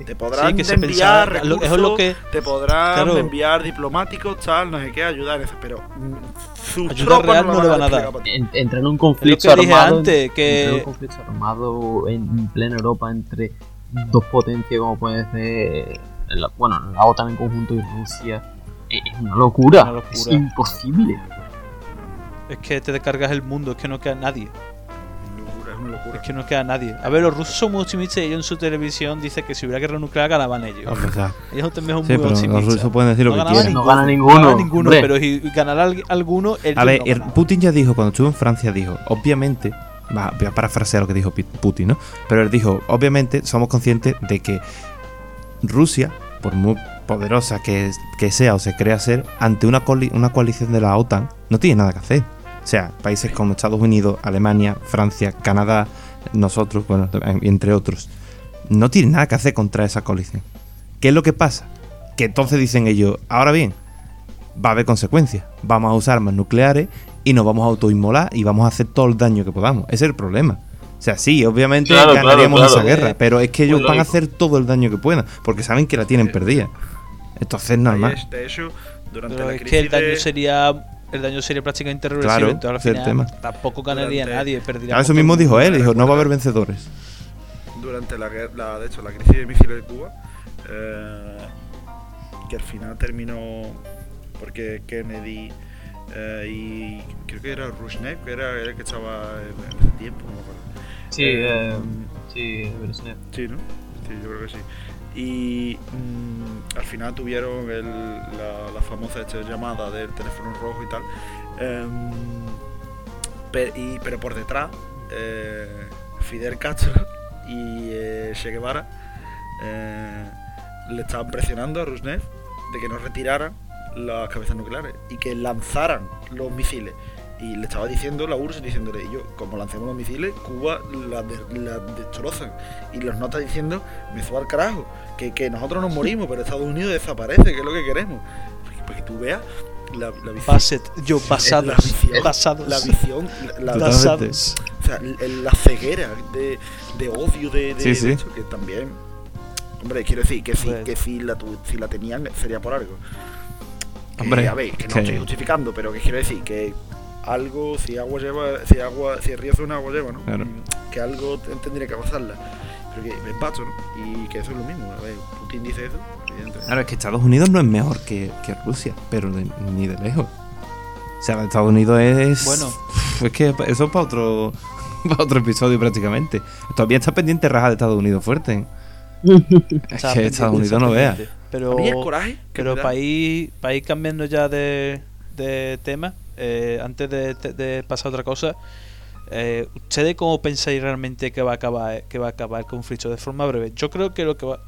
Te podrán que se enviar pensaba- recursos, eso es lo que- te podrán claro. enviar diplomáticos, tal, no sé qué, ayudar, eso, pero mm, sus Ayuda real no, le van a dar. ti. En- Entra en un Es lo conflicto que dije armado. antes, Entra en un que conflicto armado en plena Europa entre dos potencias como puede ser. la- bueno, la OTAN en conjunto y Rusia. Es es una locura. Una locura. Es imposible. es que te descargas el mundo, es que no queda nadie. Es una locura, que no queda nadie. A ver, los rusos son muy optimistas y ellos en su televisión dicen que si hubiera guerra nuclear ganaban ellos. Ellos también son sí, muy pero los optimistas. rusos pueden decir lo No que quieran. No gana ninguno. No gana ninguno, hombre. pero si ganará al- alguno, él A ver, no el-. Putin ya dijo, cuando estuvo en Francia, dijo, obviamente, va, voy a parafrasear lo que dijo Putin, ¿no? Pero él dijo, obviamente somos conscientes de que Rusia, por muy poderosa que, que sea o se crea ser, ante una, coali- una coalición de la OTAN, no tiene nada que hacer. O sea, países como Estados Unidos, Alemania, Francia, Canadá, nosotros, bueno, entre otros, no tienen nada que hacer contra esa coalición. ¿Qué es lo que pasa? Que entonces dicen ellos, ahora bien, va a haber consecuencias. Vamos a usar armas nucleares y nos vamos a autoinmolar y vamos a hacer todo el daño que podamos. Ese es el problema. O sea, sí, obviamente Claro, ganaríamos claro. esa guerra, pero es que ellos van a hacer todo el daño que puedan, porque saben que la tienen perdida. Entonces, normal. es- De hecho, durante Pero la es crisis que el daño de- sería el daño sería prácticamente Claro, irreversible. es al el final tema. tampoco ganaría Durante- nadie, perdería. Claro, eso mismo dijo él, dijo, no va a haber vencedores. durante la, la- de hecho, la crisis de misiles de Cuba, eh, que al final terminó porque Kennedy eh, y creo que era Rushnev, que era el que estaba en ese tiempo, no me acuerdo. Sí, Eh, eh, Sí, Brezhnev. Sí, ¿no? Sí, yo creo que sí. Y mm, al final tuvieron el- la, la famosa llamada del teléfono rojo y tal. Em, y- pero por detrás, eh, Fidel Castro y eh, Che Guevara eh, le estaban presionando a Rusnev de que no retiraran las cabezas nucleares y que lanzaran los misiles. Y le estaba diciendo la URSS, diciéndole, yo, como lancemos los misiles, Cuba la, de- la destrozan. Y los nota diciendo, me suba al carajo, que, que nosotros nos morimos, pero Estados Unidos desaparece, que es lo que queremos. Porque, porque tú veas la, la visión. Yo, la basados. visión, Basados. la visión, la, la- basados. o sea, la ceguera de, de odio de, de, Sí, sí. de esto, que también. Hombre, quiero decir que si, que si la, tu- si la tenían sería por algo. Que, Hombre, a ver, que no que- estoy justificando, pero que quiero decir que algo, si agua lleva, si agua, si el río suena, agua lleva, ¿no? Claro. Mm, Que algo te- tendría que pasarla. Pero que es ¿no? Y que eso es lo mismo. A ver, Putin dice eso, evidentemente. Claro, es que Estados Unidos no es mejor que, que Rusia, pero de- ni de lejos. O sea, Estados Unidos es. Bueno. Es que eso es para otro, para otro episodio prácticamente. Todavía está pendiente raja de Estados Unidos fuerte. ¿eh? Es que Estados Unidos no vea. Pero, coraje. pero para ir, pa' ir cambiando ya de, de tema, eh, antes de, pasar a otra cosa, eh, ¿ustedes cómo pensáis realmente que va a acabar que va a acabar el conflicto de forma breve? Yo creo que lo que va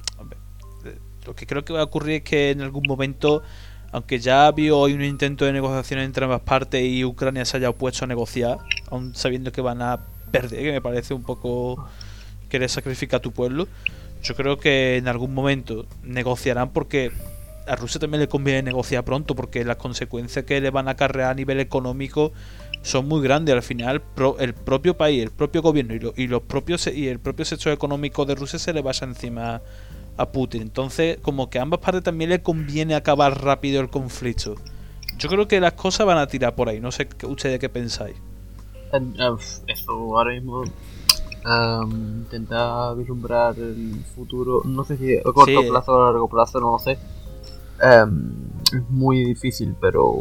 eh, lo que creo que va a ocurrir es que en algún momento aunque ya habido hoy un intento de negociación entre ambas partes y Ucrania se haya opuesto a negociar, aun sabiendo que van a perder, que me parece un poco querer sacrificar a tu pueblo, yo creo que en algún momento negociarán porque a Rusia también le conviene negociar pronto porque las consecuencias que le van a acarrear a nivel económico son muy grandes. Al final, pro- el propio país, el propio gobierno y, lo- y los propios y el propio sector económico de Rusia se le vaya encima a Putin. Entonces, como que a ambas partes también le conviene acabar rápido el conflicto. Yo creo que las cosas van a tirar por ahí. No sé qué- ustedes qué pensáis. Eh, Eso ahora mismo. em, intentar vislumbrar el futuro, no sé si a corto Sí. plazo o a largo plazo, no lo sé. Em, es muy difícil, pero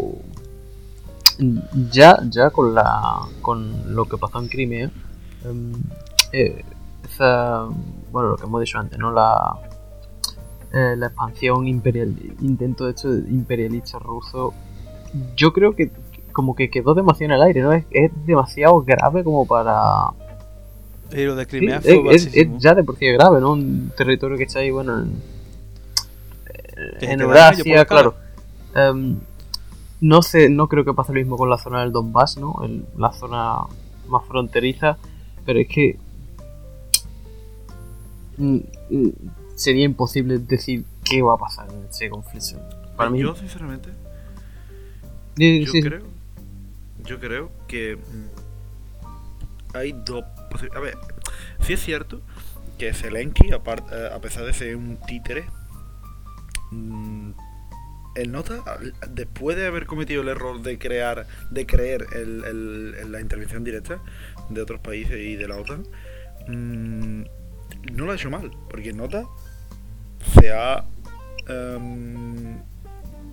ya, ya con la con lo que pasó en Crimea, em, eh, esa, bueno, lo que hemos dicho antes, ¿no? La, eh, la expansión imperial, intento de hecho imperialista ruso, yo creo que como que quedó demasiado en el aire, ¿no? Es, es demasiado grave como para... De Crimea es, fue es- ya de por sí grave, ¿no? Un territorio que está ahí, bueno, en, Que en Eurasia, claro. Em, no sé, no creo que pase lo mismo con la zona del Donbass, ¿no? El- la zona más fronteriza, pero es que mm, mm, sería imposible decir qué va a pasar en ese conflicto. Para mí, Yo, sinceramente, Sí, yo sí, creo yo creo que mm, hay dos a ver sí es cierto que Zelensky apart- eh, a pesar de ser un títere mm, él nota después de haber cometido el error de crear de creer el- el- la intervención directa de otros países y de la OTAN mm, no lo ha hecho mal porque nota se ha em,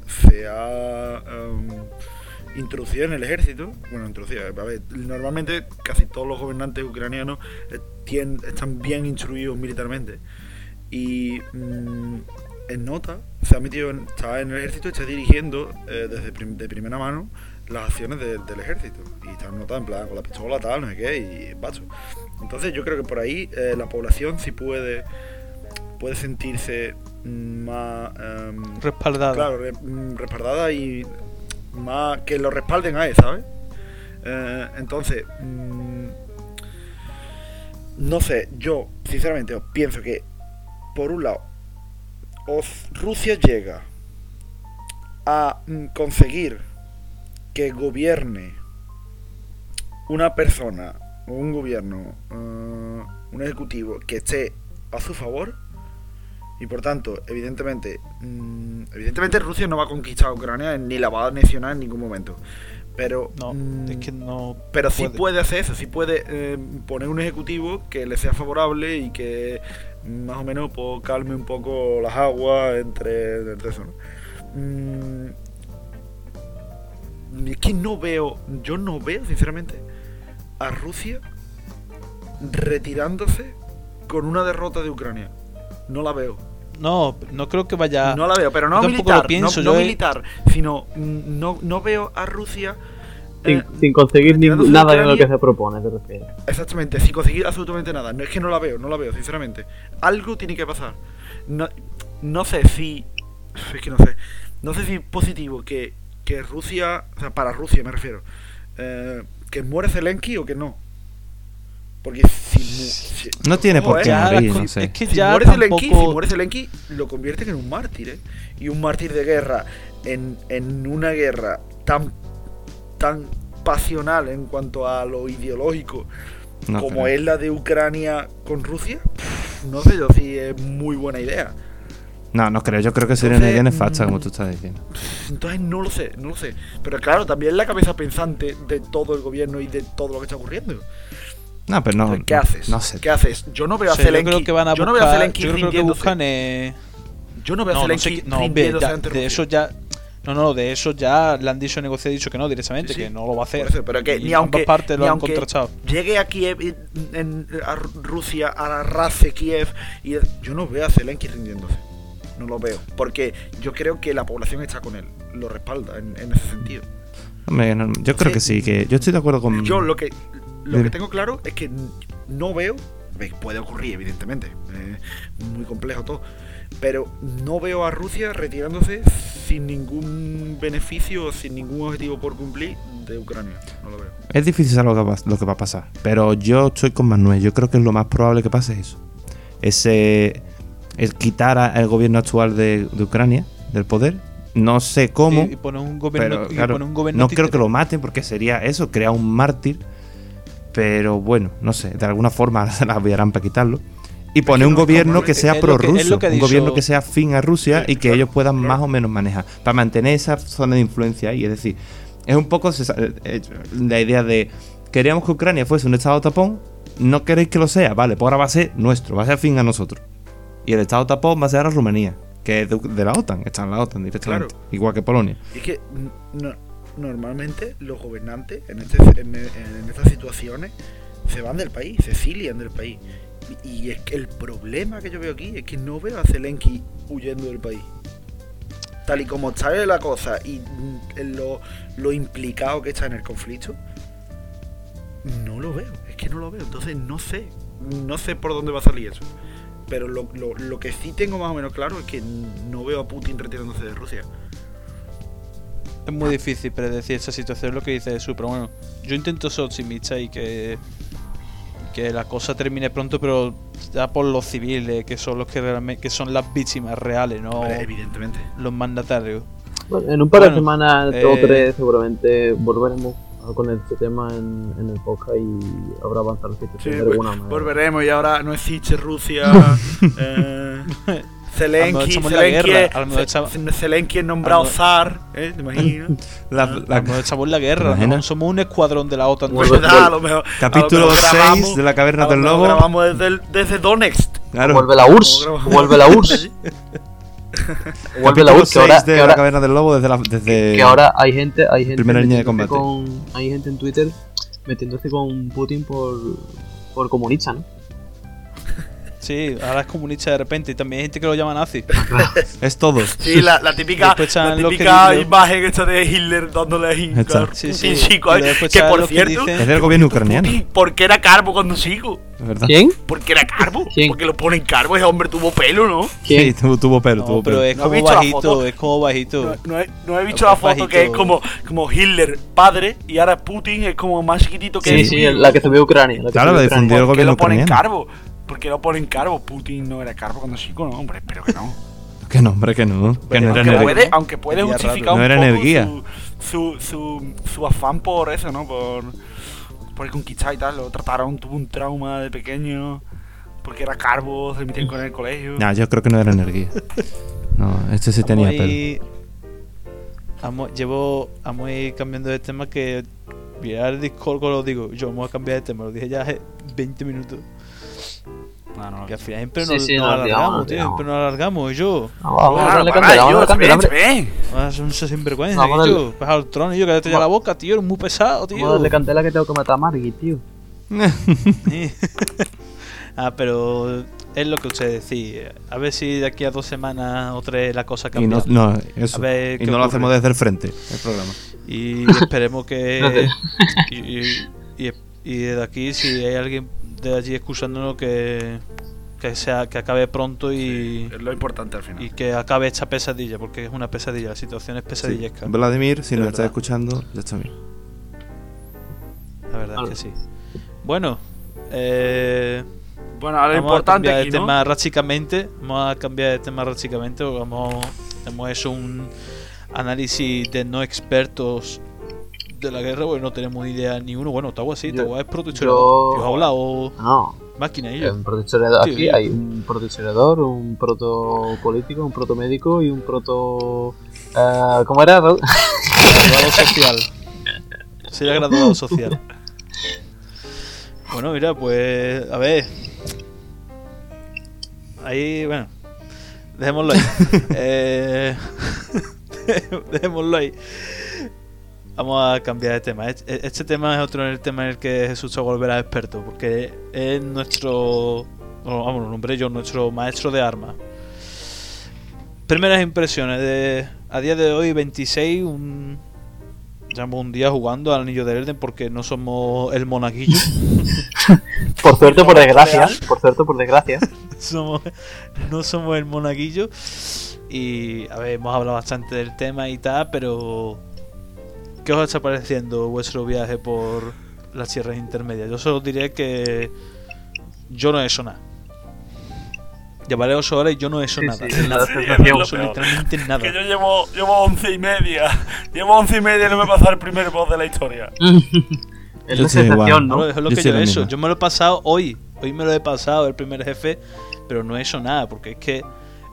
se ha em, introducido en el ejército. Bueno, introducido. A ver, normalmente casi todos los gobernantes ucranianos eh, tien- están bien instruidos militarmente. Y mm, en nota se ha metido, en, está en el ejército y está dirigiendo eh, desde prim- de primera mano las acciones de- del ejército. Y está en nota en plan con la pistola, tal, no sé qué, y bacho. Entonces yo creo que por ahí eh, la población sí puede, puede sentirse más... em, Respaldado. Claro, re- mm, respaldada y más que lo respalden a él, ¿sabes? Eh, entonces, mm, no sé, yo sinceramente pienso que, por un lado, Rusia llega a mm, conseguir que gobierne una persona, o un gobierno, eh, un ejecutivo que esté a su favor, y por tanto, evidentemente, mm, evidentemente Rusia no va a conquistar Ucrania ni la va a anexionar en ningún momento. Pero, No, mm, es que no. pero sí puede. puede hacer eso, sí puede eh, poner un ejecutivo que le sea favorable y que más o menos pues, calme un poco las aguas entre, entre eso. ¿no? Mm, es que no veo, yo no veo sinceramente a Rusia retirándose con una derrota de Ucrania. No la veo. No, no creo que vaya. No la veo, pero no militar, lo pienso, no, no yo militar, sino mm, no, no veo a Rusia Sin, eh, sin conseguir nada de lo que se propone, te refieres. Exactamente, sin conseguir absolutamente nada. No es que no la veo, no la veo, sinceramente. Algo tiene que pasar. No, no sé si. Es que no sé. No sé si es positivo que, que Rusia. O sea, para Rusia me refiero. eh, que muere Zelensky o que no. Porque si. si- No tiene ojo, por qué morir, no sé. es que si ya muere Zelensky, tampoco. si muere Zelensky, lo convierten en un mártir, ¿eh? Y un mártir de guerra en, en una guerra tan tan pasional en cuanto a lo ideológico No como creo. es la de Ucrania con Rusia, no sé yo si es muy buena idea. No, no creo. Yo creo que sería una Entonces, idea nefasta, mm, como tú estás diciendo. Entonces no lo sé, no lo sé. Pero claro, también la cabeza pensante de todo el gobierno y de todo lo que está ocurriendo. No, pero no. Entonces, ¿Qué haces? No sé. ¿Qué haces? Yo no veo a yo Zelensky. creo que van a yo no veo a. Zelensky Yo creo que rindiéndose. buscan. eh, Yo no veo a No, no, sé Zelensky no, ya, de eso ya. No, no, de eso ya le han dicho negocio, ha dicho que no directamente, Sí, sí. que no lo va a hacer. Eso, pero que Y ni aunque, ambas partes lo ni han aunque llegue a Kiev, en, a Rusia, a la RACE Kiev, y yo no veo a Zelensky rindiéndose. No lo veo. Porque yo creo que la población está con él. Lo respalda en, en ese sentido. Hombre, no, yo creo Sí. que sí, que yo estoy de acuerdo con. Yo lo que lo que tengo claro es que no veo. ve, Puede ocurrir, evidentemente. eh, muy complejo todo. Pero no veo a Rusia retirándose sin ningún beneficio o sin ningún objetivo por cumplir de Ucrania. No lo veo. Es difícil saber lo que, va, lo que va a pasar. Pero yo estoy con Manuel. Yo creo que lo más probable que pase es eso. Ese. El quitar al gobierno actual de, de Ucrania del poder. No sé cómo. Y, y poner un gobierno, pero y claro, poner un gobierno no creo que lo maten porque sería eso, crear un mártir. Pero bueno, no sé, de alguna forma se las aviarán para quitarlo. Y poner un no, gobierno que sea prorruso, un gobierno que sea afín a Rusia y que ellos puedan más o menos manejar, para mantener esa zona de influencia ahí. Es decir, es un poco sa- eh, la idea de queríamos que Ucrania fuese un estado tapón, no queréis que lo sea, vale, pues ahora va a ser nuestro, va a ser afín a nosotros. Y el estado tapón va a ser ahora Rumanía, que es de, de la OTAN, está en la OTAN directamente, Claro. igual que Polonia. Es que no- normalmente los gobernantes en, este, en, en estas situaciones se van del país, se exilian del país. Y, es que el problema que yo veo aquí es que no veo a Zelensky huyendo del país. Tal y como está la cosa y mm, lo, lo implicado que está en el conflicto, no lo veo, es que no lo veo. Entonces no sé, no sé por dónde va a salir eso. Pero lo, lo- lo que sí tengo más o menos claro es que no veo a Putin retirándose de Rusia. Es muy difícil predecir esa situación, lo que dice Jesús, pero bueno, yo intento ser optimista y que, que la cosa termine pronto, pero ya por los civiles, que son los que realmente que son las víctimas reales, no Hombre, evidentemente. los mandatarios. Bueno, en un par de Bueno, semanas, eh, o tres, seguramente volveremos con este tema en, en el podcast y habrá avanzado la Sí, de pues, alguna manera. volveremos y ahora no existe Rusia. eh, Zelensky, la Zelensky, guerra, es- nombrado zar, ¿eh? ¿Te imaginas? La- la- Nos echamos la guerra? ¿no? somos un escuadrón de la OTAN. Pues nada, a lo mejor- a lo Capítulo mejor 6 grabamos- de la caverna del lobo. Grabamos desde, el- desde Donetsk. Claro. Vuelve la URSS, vuelve la URSS, vuelve la URSS, que ahora, 6 de que la ahora, caverna del lobo desde la. Desde que ahora hay gente, hay gente, Primera línea de combate. con- hay gente en Twitter metiéndose con Putin por, por comunista, ¿no? Sí, ahora es comunista de repente y también hay gente que lo llama nazi. Es todo. Sí, la, la típica, la que típica dicen- imagen esta de Hitler dándole a. Sí, sí. chico, ¿eh? que por que cierto, dicen- Es del gobierno ucraniano. Putin, ¿por qué era carbo cuando? Es verdad. ¿Quién? Porque era carbo. ¿Quién? Porque lo ponen carbo, ese hombre tuvo pelo, ¿no? ¿Quién? Sí, tuvo, tuvo pelo, No, tuvo pero pelo. es ¿No como la bajito, es como bajito. No, no he, no he visto la que foto bajito. que es como, como Hitler padre y ahora Putin es como más chiquitito que Sí, el sí, la que subió Ucrania. La que Claro, la Ucrania. difundió el ¿Por qué gobierno lo ponen ucraniano. carbo? ¿Por qué lo ponen carbo? Putin no era carbo cuando chico, no, hombre, espero que no. Que no, hombre, que no. Que no era aunque, energía. puede, aunque puede justificar un No era poco energía. Su, su, su, su afán por eso, ¿no? Por, por conquistar y tal. Lo trataron, tuvo un trauma de pequeño. Porque era carbo, se metían con el colegio. Nah, yo creo que no era energía. No, este sí tenía Vamos a pelo. ir- vamos- llevo, vamos a ir cambiando de tema que mirar el Discord lo digo, yo vamos a cambiar de tema, lo dije ya hace 20 minutos. No, no, Que al final siempre Sí, nos, sí, nos nos olvidamos, alargamos, tío, siempre nos alargamos, y yo. No, vamos a darle vamos a esa sinvergüenza, Vamos y yo. Pues al trono, y yo que te ya la boca, tío, eres muy pesado, tío. Vamos a darle candela que tengo que matar a Margui, tío. Ah, pero es lo que usted decía. A ver si de aquí a dos semanas o tres la cosa Y cambia. no, no, eso. A ver y no lo hacemos desde el frente, el programa. Y esperemos que. y, y, y- y desde aquí, si hay alguien de allí escuchándonos, que, que, sea, que acabe pronto y, Es lo importante al final. y que acabe esta pesadilla, porque es una pesadilla, la situación es Sí. pesadillesca. Vladimir, si nos estás escuchando, ya está bien. La verdad Vale. es que sí. Bueno, eh, Bueno, ahora lo vamos a importante cambiar aquí, de ¿no? tema rachicamente. Vamos a cambiar de tema porque Vamos, hemos hecho un análisis de no expertos de la guerra, porque no tenemos idea ni uno. Bueno, Tawa sí, Yo- Tawa es proto yo- hablado No, máquina yo. un protohistoriador Tío, aquí, hay un protohistoriador, un proto político, un proto médico y un proto. eh, ¿Cómo era? Graduado social. Sería graduado social. Bueno, mira, pues. A ver. Ahí, bueno. Dejémoslo ahí. eh, dejémoslo ahí. Vamos a cambiar de tema. Este este tema es otro el tema en el que Jesús se volverá experto. Porque es nuestro. bueno, Vamos, lo nombré yo, nuestro maestro de armas. Primeras impresiones de. A día de hoy, 26, un. Llevamos un día jugando al anillo de Elden porque no somos el monaguillo. Por suerte por desgracia. Por suerte por desgracia. somos, no somos el monaguillo. Y a ver, hemos hablado bastante del tema y tal, pero ¿qué os está pareciendo vuestro viaje por las tierras intermedias? Yo solo diré que yo no he hecho nada. Llevaré 8 horas y yo no he hecho Sí, nada. sí, es la nada. sensación. No he literalmente nada. Que yo llevo, llevo once y media. Llevo once y media y no me he pasado el primer boss de la historia. Es Yo la sensación, No, es lo Yo que yo he hecho. Yo me lo he pasado hoy. Hoy me lo he pasado el primer jefe, pero no he hecho nada. Porque es que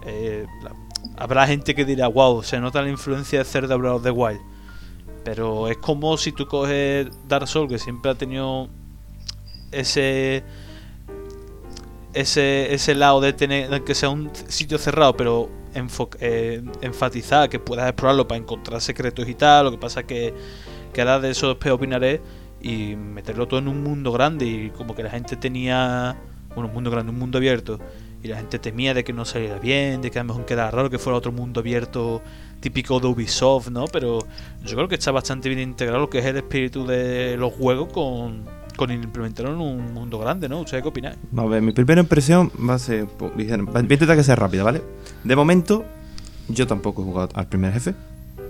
eh, la- habrá gente que dirá, wow, se nota la influencia de Zelda Breath of the Wild. Pero es como si tú coges Dark Souls, que siempre ha tenido ese ese, ese lado de tener que sea un sitio cerrado, pero eh, enfatizar que puedas explorarlo para encontrar secretos y tal. Lo que pasa que, que ahora de eso después opinaré y meterlo todo en un mundo grande y como que la gente tenía bueno, un mundo grande, un mundo abierto y la gente temía de que no saliera bien, de que a lo mejor quedara raro que fuera otro mundo abierto típico de Ubisoft, ¿no? Pero yo creo que está bastante bien integrado lo que es el espíritu de los juegos con, con implementarlo en un mundo grande, ¿no? ¿Ustedes qué opináis? A ver, mi primera impresión va a ser. ligera. Voy a intentar que sea rápida, ¿vale? De momento, yo tampoco he jugado al primer jefe.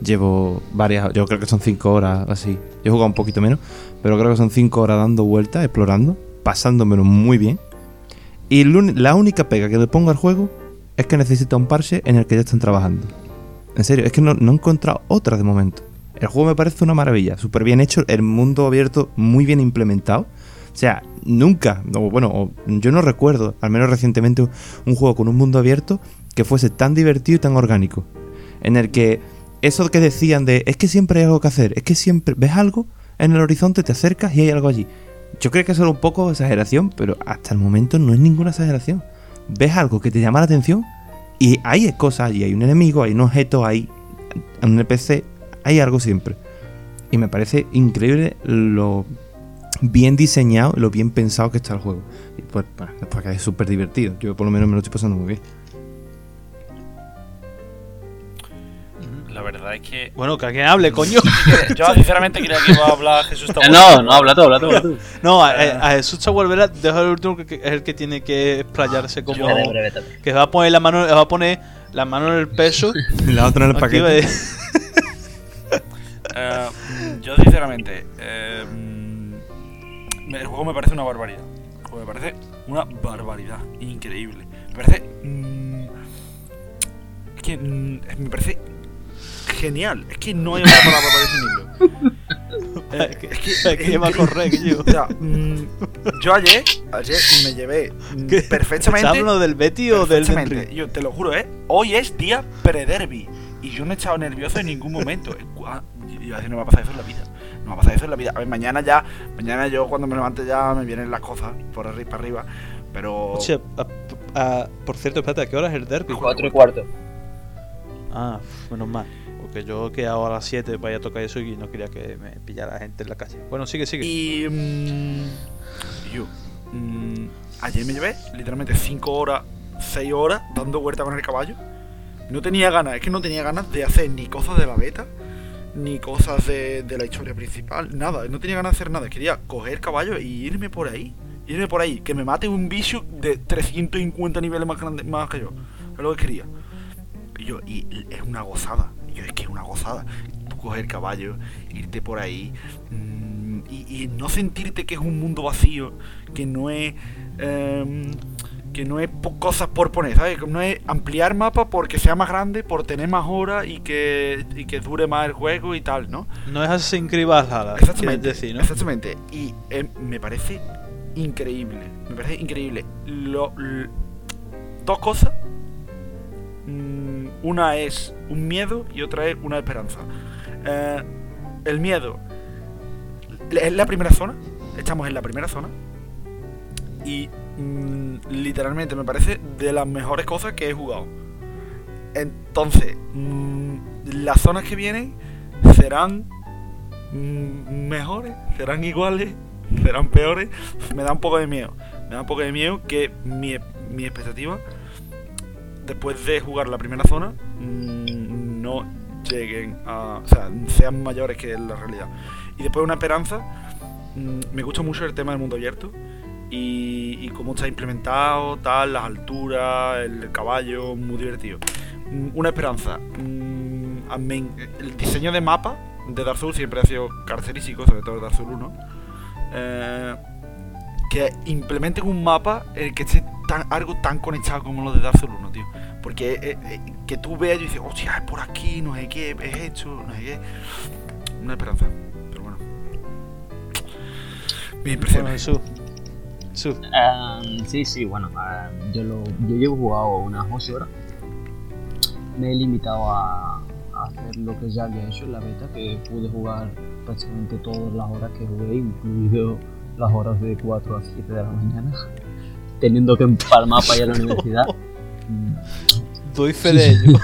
Llevo varias, yo creo que son 5 horas así. Yo he jugado un poquito menos, pero creo que son 5 horas dando vueltas, explorando, pasándomelo muy bien. Y la única pega que le pongo al juego es que necesita un parche en el que ya están trabajando. En serio, es que no, no he encontrado otra de momento. El juego me parece una maravilla, súper bien hecho, el mundo abierto muy bien implementado. O sea, nunca, o bueno, yo no recuerdo, al menos recientemente, un juego con un mundo abierto que fuese tan divertido y tan orgánico. En el que eso que decían de es que siempre hay algo que hacer, es que siempre ves algo en el horizonte, te acercas y hay algo allí. Yo creo que eso era un poco exageración, pero hasta el momento no es ninguna exageración. Ves algo que te llama la atención y hay cosas allí, hay un enemigo, hay un objeto, hay un NPC, hay algo siempre. Y me parece increíble lo bien diseñado, lo bien pensado que está el juego. Y pues, es súper divertido. Yo por lo menos me lo estoy pasando muy bien. La verdad es que. Bueno, que alguien hable, coño. Yo sinceramente creía que iba a hablar Jesús Taboada. No, no, habla tú, habla tú, habla tú. No, a, a Jesús Chagualvera deja el último que, es el que tiene que explayarse como... Breve, breve, breve. Que va a poner la mano, va a poner la mano en el peso. La otra en el paquete. de- Eh, yo sinceramente, eh, el juego me parece una barbaridad. El juego me parece una barbaridad, increíble. Me parece, mm, es que mm, me parece genial. Es que no hay otra palabra para definirlo. Eh, que- es que, yo. O sea, mm, yo ayer, ayer me llevé ¿Qué? perfectamente. ¿Estás hablando del Betty o del. Henry? Yo te lo juro, ¿eh? Hoy es día pre-derby. Y yo no he estado nervioso en ningún momento. Y Iba a decir, no me va a pasar eso en la vida. No me va a pasar eso en la vida. A ver, mañana ya, mañana yo cuando me levante ya me vienen las cosas por arriba para arriba. Pero. Hostia, a- a- por cierto, espérate, ¿a qué hora es el derby? Cuatro y cuarto. Ah, menos mal. Porque yo he quedado a las 7 para ir a tocar eso y no quería que me pillara gente en la calle. Bueno, sigue, sigue. Y. mm, yo. mm, ayer me llevé literalmente 5 horas, 6 horas dando vuelta con el caballo. No tenía ganas, es que no tenía ganas de hacer ni cosas de la beta, ni cosas de, la historia principal, nada. No tenía ganas de hacer nada. Quería coger caballo y irme por ahí. Irme por ahí. Que me mate un bicho de 350 niveles más grande más que yo. Es lo que quería. Y yo, y es una gozada. Es que es una gozada. Tú coger el caballo, irte por ahí. mm, y, y no sentirte que es un mundo vacío. Que no es. em, que no es cosas por poner, ¿sabes? Que No es ampliar mapa porque sea más grande, por tener más horas y que, y que dure más el juego y tal, ¿no? No es Creed Valhalla, Exactamente. decir, ¿no? Exactamente. Y eh, me parece increíble. Me parece increíble. Lo- dos cosas. Mm, una es un miedo y otra es una esperanza. Eh, el miedo es la primera zona. Estamos en la primera zona. Y mm, literalmente me parece de las mejores cosas que he jugado. Entonces, mm, las zonas que vienen serán mm, mejores, serán iguales, serán peores. Me da un poco de miedo. Me da un poco de miedo que mi, mi expectativa, después de jugar la primera zona, mm, no lleguen a. O sea, sean mayores que la realidad. Y después una esperanza. mm, Me gusta mucho el tema del mundo abierto. Y, cómo está implementado, tal, las alturas, el caballo, muy divertido. Mm, Una esperanza. el diseño de mapa de Dark Souls siempre ha sido característico, sobre todo Dark Souls 1. Eh, que implementen un mapa en el que esté tan, algo tan conectado como lo de Dark Souls 1, tío. Porque eh, eh, que tú veas y dices, hostia, es por aquí, no sé qué, es esto, no sé qué. Una esperanza, pero bueno. Mi impresión. Bueno, Jesús. Jesús. Em, sí, sí, bueno, em, yo, lo, yo llevo jugado unas 8 horas. Me he limitado a, a hacer lo que ya había hecho en la beta, que pude jugar prácticamente todas las horas que jugué, incluido las horas de 4 a 7 de la mañana, teniendo que empalmar para ir a la universidad. Doy fe de ello.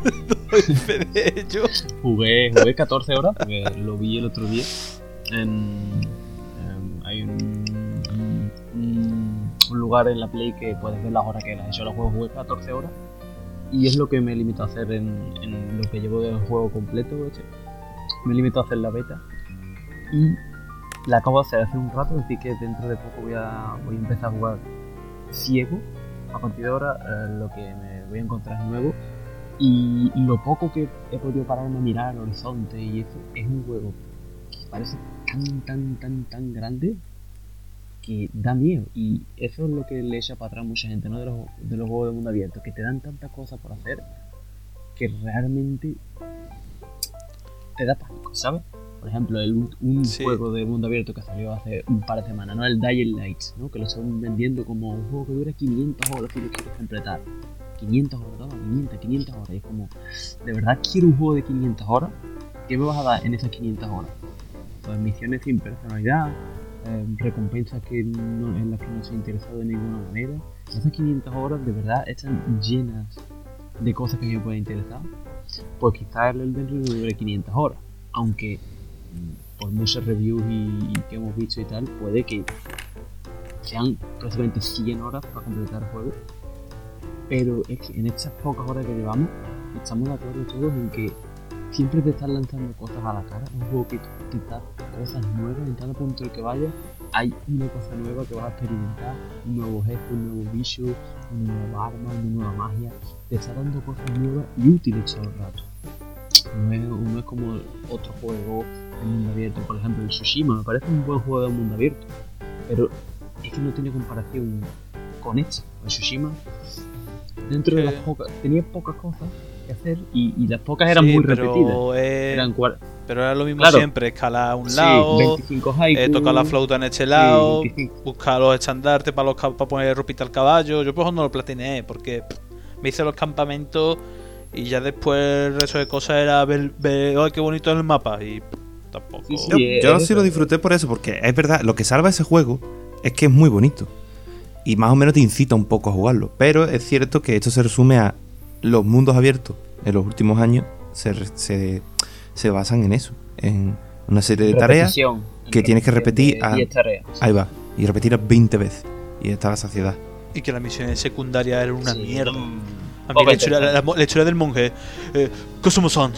Doy fe de ello. Jugué, jugué 14 horas, porque lo vi el otro día. En, em, hay un, un- un lugar en la Play que puedes ver las horas que las he hecho los juegos. Jugué 14 horas. Y es lo que me limito a hacer en, en lo que llevo del juego completo. Me limito a hacer la beta. Y la acabo de hacer hace un rato, así que dentro de poco voy a, voy a empezar a jugar ciego. A partir de ahora, eh, lo que me voy a encontrar es nuevo y lo poco que he podido pararme a mirar el horizonte y eso es un juego que parece tan, tan, tan, tan grande que da miedo. Y eso es lo que le echa para atrás a mucha gente, ¿no? De los, de los juegos de mundo abierto, que te dan tantas cosas por hacer que realmente te da pánico, ¿sabes? Por ejemplo, el, un Sí. juego de mundo abierto que salió hace un par de semanas, ¿no? El Dying Light, ¿no? Que lo están vendiendo como un juego que dura 500 horas si lo quieres completar. 500 horas, toma, 500, 500 horas. Y es como, ¿de verdad quiero un juego de 500 horas? ¿Qué me vas a dar en esas 500 horas? Pues misiones sin personalidad, eh, recompensas que no, en las que no se ha interesado de ninguna manera. Esas 500 horas de verdad están llenas de cosas que me pueden interesar. Pues quizás el Elden Ring dure 500 horas. Aunque por muchos reviews y, que hemos visto y tal, puede que sean prácticamente 100 horas para completar el juego. Pero es que en estas pocas horas que llevamos, estamos de acuerdo todos en que siempre te están lanzando cosas a la cara. Un juego que te cosas nuevas en cada punto del que vayas. Hay una cosa nueva que vas a experimentar, un nuevo jefe, un nuevo bicho, una nueva arma, una nueva magia. Te está dando cosas nuevas y útiles todo el rato. No es, no es como otro juego de mundo abierto, por ejemplo el Tsushima, me parece un buen juego de mundo abierto, pero es que no tiene comparación con este. El Tsushima, dentro de las pocas, tenía pocas cosas que hacer y, y las pocas eran Sí, muy pero repetidas. Eran pero era lo mismo Claro. siempre, escalar a un sí, lado, 25 haiku, eh, tocar la flauta en este lado, 25 buscar los estandartes para, los, para poner ropita al caballo. Yo por eso no lo platineé, porque pff, me hice los campamentos y ya después el resto de cosas era ver, ver "Ay, qué bonito es el mapa y tampoco. Sí, sí. Yo, es yo sí lo disfruté por eso, porque es verdad, lo que salva ese juego es que es muy bonito. Y más o menos te incita un poco a jugarlo. Pero es cierto que esto se resume a los mundos abiertos en los últimos años se, re- se, se basan en eso. En una serie de tareas. repetición, que tienes que repetir a- 10 tareas. Ahí va. Y repetirlas 20 veces. y está la saciedad. Y que las misiones secundarias eran una Sí, mierda. Mí la historia del monje. Eh, Kosumo-san,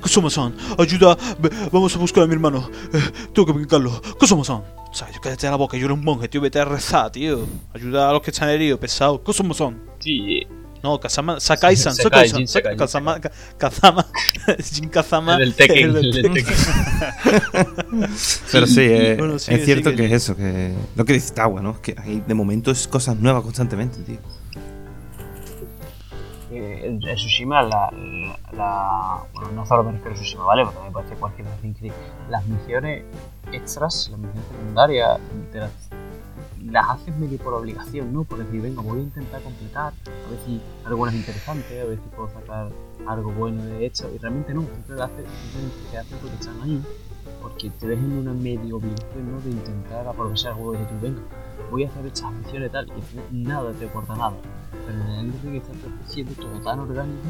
Kosumo-san, ayuda, vamos a buscar a mi hermano. Eh, tengo que brincarlo. Kosumo-san. O sea, yo cállate la boca, yo era un monje, tío, vete a rezar, tío. Ayuda a los que están heridos, pesado. Kosumo-san. Sí, No, Kazama, Sakai-san, Sakai, Sakai-san, Sakai, Kazama, Ka- Kazama, Jin Kazama. el del Tekken. el el del- del Tekken. Pero sí, eh, Bueno, sigue, es cierto sigue. que es eso, que lo que dice Tawa, ¿no? Que hay, de momento es cosas nuevas constantemente, tío. El, el Tsushima, la, la, Bueno, no solo me refiero a Tsushima, ¿vale? Porque me parece cualquier Assassin's Creed. Las misiones extras, las misiones secundarias, te las, las haces medio por obligación, ¿no? Por decir, venga, voy a intentar completar, a ver si algo es interesante, a ver si puedo sacar algo bueno de hecho. Y realmente no, siempre lo haces, te haces porque están ahí, porque te en una medio obligación, ¿no? De intentar aprovechar juego de tu venga. Voy a hacer estas misiones tal, y nada te aporta nada. Pero en el Ring está siendo todo tan orgánico.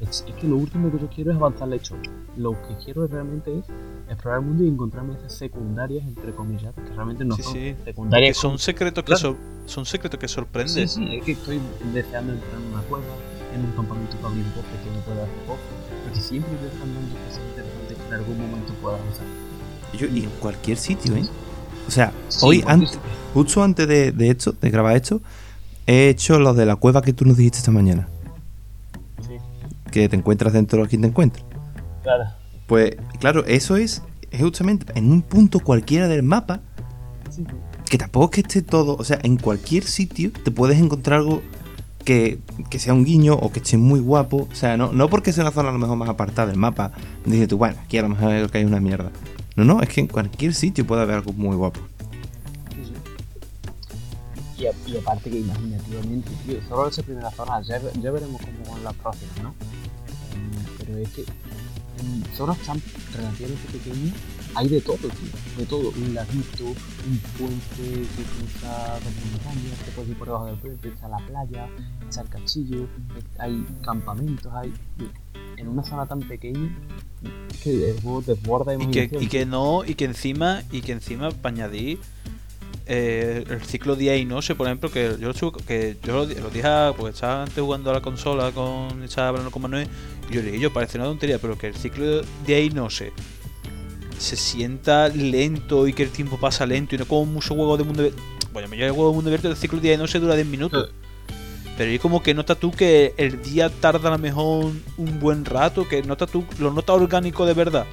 Es, es que lo último que yo quiero es avanzar la historia. Lo que quiero realmente es explorar el mundo y encontrarme esas secundarias, entre comillas, que realmente no Sí, son sí. Que secundarias. son secretos que, Claro. sor- son secretos que Sí, sorprenden. sí, es que estoy deseando entrar en una cueva, en un campamento para abrir bosque que me pueda hacer bosque. Porque siempre están dando cosas interesantes que en algún momento pueda avanzar. Y, yo- y en cualquier sitio, ¿eh? O sea, Sí, hoy, antes, sí. justo antes de, de esto, de grabar esto, he hecho lo de la cueva que tú nos dijiste esta mañana. Sí, Que te encuentras dentro de quien te encuentras. claro. Pues, claro, eso es justamente en un punto cualquiera del mapa, Sí, que tampoco es que esté todo, o sea, en cualquier sitio te puedes encontrar algo que, que sea un guiño o que esté muy guapo. O sea, no, no porque sea una zona a lo mejor más apartada del mapa, dices tú, bueno, aquí a lo mejor hay una mierda. No, no, es que en cualquier sitio puede haber algo muy guapo. Y, aparte que imaginativamente, tío, solo esa primera zona, ya, ya veremos cómo con las próximas, ¿no? Em, pero es que zonas tan relativamente pequeñas hay de todo, tío, de todo. Un laguito, un puente que cruza dos montañas, te puedes ir por debajo del puente, está la playa, está el castillo, hay campamentos, hay... En una zona tan pequeña, que el juego desborda y que, y que no y que encima y que encima para añadir eh, el ciclo día y noche por ejemplo que yo lo que yo lo, di- lo dije porque estaba antes jugando a la consola con estaba hablando Manuel y yo le dije yo parece una tontería pero que el ciclo día y noche se sienta lento y que el tiempo pasa lento y no como muchos juegos de mundo abierto bueno yo el juego de mundo abierto el ciclo día y noche dura 10 minutos pero es como que nota tú que el día tarda a lo mejor un buen rato, que nota tú, lo nota orgánico de verdad.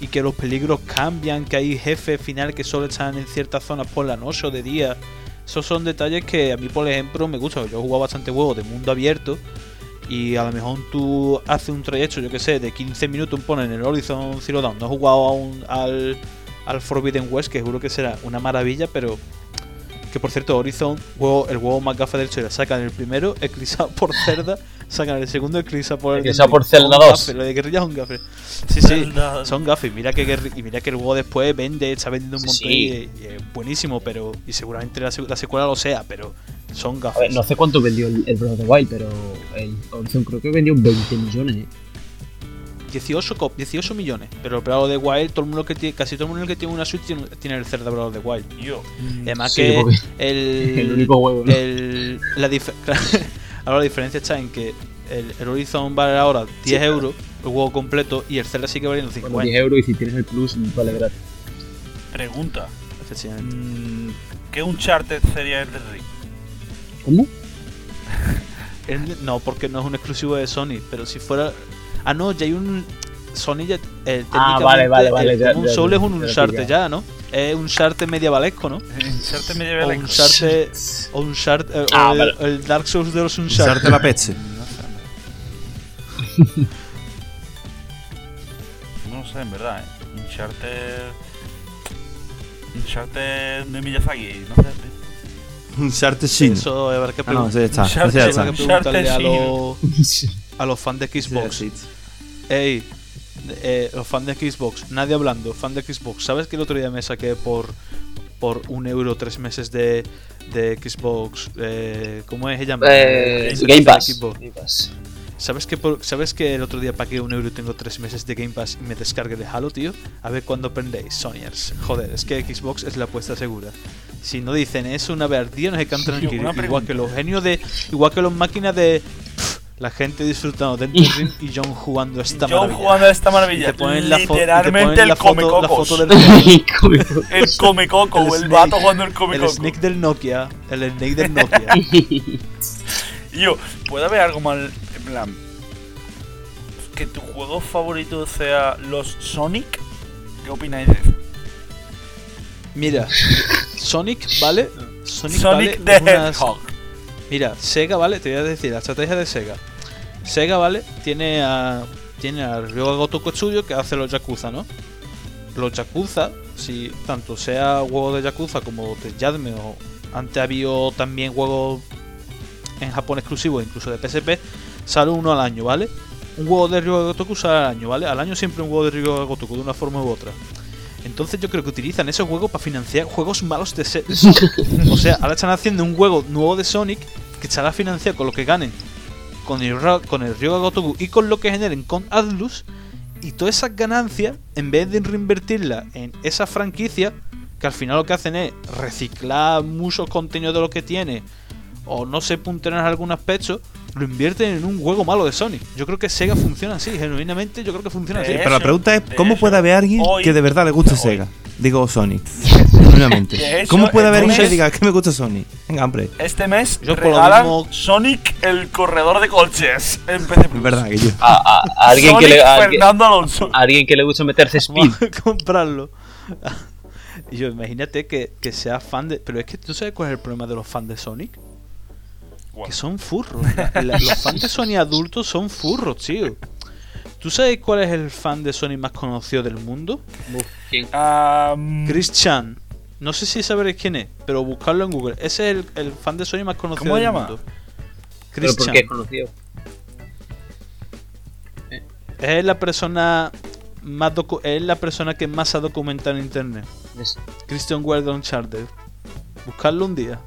Y que los peligros cambian, que hay jefes final que solo están en ciertas zonas por la noche o de día. Esos son detalles que a mí, por ejemplo, me gustan. Yo he jugado bastante juegos de mundo abierto. Y a lo mejor tú haces un trayecto, yo que sé, de 15 minutos, pones en el Horizon Zero Dawn. No he jugado aún al, al Forbidden West, que seguro que será una maravilla, pero que por cierto, Horizon, juego, el juego más gafa del historia, sacan el primero, eclipsado por Cerda, sacan el segundo, eclipsado por el. Eclipsado por Zelda Zelda 2. Lo de guerrilla es un gafe. Sí, sí, son gafes. Mira que y mira que el juego después vende, está vendiendo un Sí, montón sí. y, y es buenísimo, pero. Y seguramente la, sec- la secuela lo sea, pero son A gafes. ver, no sé cuánto vendió el, el Breath of the Wild, pero el Horizon creo que vendió 20 millones. ¿eh? 18, co- 18 millones. Pero el Breath of the Wild, todo el mundo que tiene, casi todo el mundo que tiene una Switch tiene, tiene el Zelda Breath of the Wild. Yo. Además Sí, que el, el único juego, ¿no? el- la, dif- ahora la diferencia está en que el, el Horizon vale ahora 10 euros, el juego completo, y el Zelda sigue valiendo 50. Bueno, 10 euros y si tienes el plus vale gratis. Pregunta. Efectivamente. mm, ¿Qué Uncharted sería el de Ring? ¿Cómo? No, porque no es un exclusivo de Sony, pero si fuera. Ah, no, ya hay un. Sony ya. eh, Ah, vale, vale, vale, el ya- Demon ya- Soul ya- es un Uncharted ya, ¿no? Es un Uncharted medievalesco, ¿no? Uncharted O medieval. Uncharted. O Uncharted. eh, Ah, o el, vale. el Dark Souls de los Uncharted. Usarte la peche. No sé, en verdad, ¿eh? Uncharted. Uncharted de Miyazaki, no sé. Usarte Shin. Eso habrá que Ah, no, sí, está. Uncharted, está. que preguntarle a Uncharted, los, a los fans de Xbox. Sí, Ey, eh, los fans de Xbox, nadie hablando, fan de Xbox. ¿Sabes que el otro día me saqué por por un euro tres meses de, de Xbox? Eh, ¿Cómo es? Se llama? Eh, El Game Pass. Game Pass. ¿Sabes que, por- ¿Sabes que el otro día pagué un euro y tengo tres meses de Game Pass y me descargué de Halo, tío? A ver cuándo aprendéis, Sonyers. Joder, es que Xbox es la apuesta segura. Si no dicen eso una vez al día, no se quedan Tío, tranquilos. una Igual que los genios de. Igual que los máquinas de. pff, la gente disfrutando del ring y John jugando esta John maravilla. jugando a esta Y maravilla. te ponen la, fo- y te Literalmente ponen el la come foto, la cocos. foto del El come coco, el, Snake- vato jugando el come el snake del Nokia. El snake del Nokia. Y yo, ¿puede haber algo mal? En plan, que tu juego favorito sea los Sonic. ¿Qué opináis de eso? Mira, Sonic, ¿vale? Sonic, Sonic vale, the unas- Hedgehog. Mira, Sega, ¿vale? Te voy a decir la estrategia de Sega. Sega, ¿vale? Tiene a. Tiene a Ryoga Gotoku Tsuyo que hace los Yakuza, ¿no? Los Yakuza, si tanto sea juego de Yakuza como de Yadme o antes había también juegos en Japón exclusivos, incluso de PSP, sale uno al año, ¿vale? Un juego de Ryoga Gotoku sale al año, ¿vale? Al año siempre un juego de Ryoga Gotoku, de una forma u otra. Entonces yo creo que utilizan esos juegos para financiar juegos malos de, Sonic. O sea, ahora están haciendo un juego nuevo de Sonic que estará financiado con lo que ganen con el, con el Ryoga Gotoku y con lo que generen con Atlus. Y todas esas ganancias, en vez de reinvertirlas en esa franquicia, que al final lo que hacen es reciclar muchos contenidos de lo que tiene, o no se puntear en algún aspecto, lo invierten en un juego malo de Sonic. Yo creo que Sega funciona así, genuinamente yo creo que funciona así. De Pero la pregunta es: ¿cómo puede haber alguien hoy- que de verdad le guste hoy- Sega? Digo Sonic. Genuinamente. ¿Cómo puede haber alguien que diga que me gusta Sonic? Venga, hombre. Este mes Yo por lo regalan mismo- Sonic el corredor de coches en PC Es Plus. verdad que yo. A, a- a alguien, que le, a alguien, Fernando Alonso. a alguien que le gusta meterse speed. Comprarlo. Y yo, imagínate que, que seas fan de. Pero es que tú sabes cuál es el problema de los fans de Sonic. Que son furros. La- la- los fans de Sonic adultos son furros, tío. ¿Tú sabes cuál es el fan de Sonic más conocido del mundo? ¿Quién? Chris Chan. No sé si sabréis quién es, pero buscarlo en Google. Ese es el, el fan de Sonic más conocido ¿Cómo del llama? mundo. Pero Chris porque Chan. es conocido. Es la persona más docu- es la persona que más ha documentado en internet. Christian Weldon Charter. Buscarlo un día.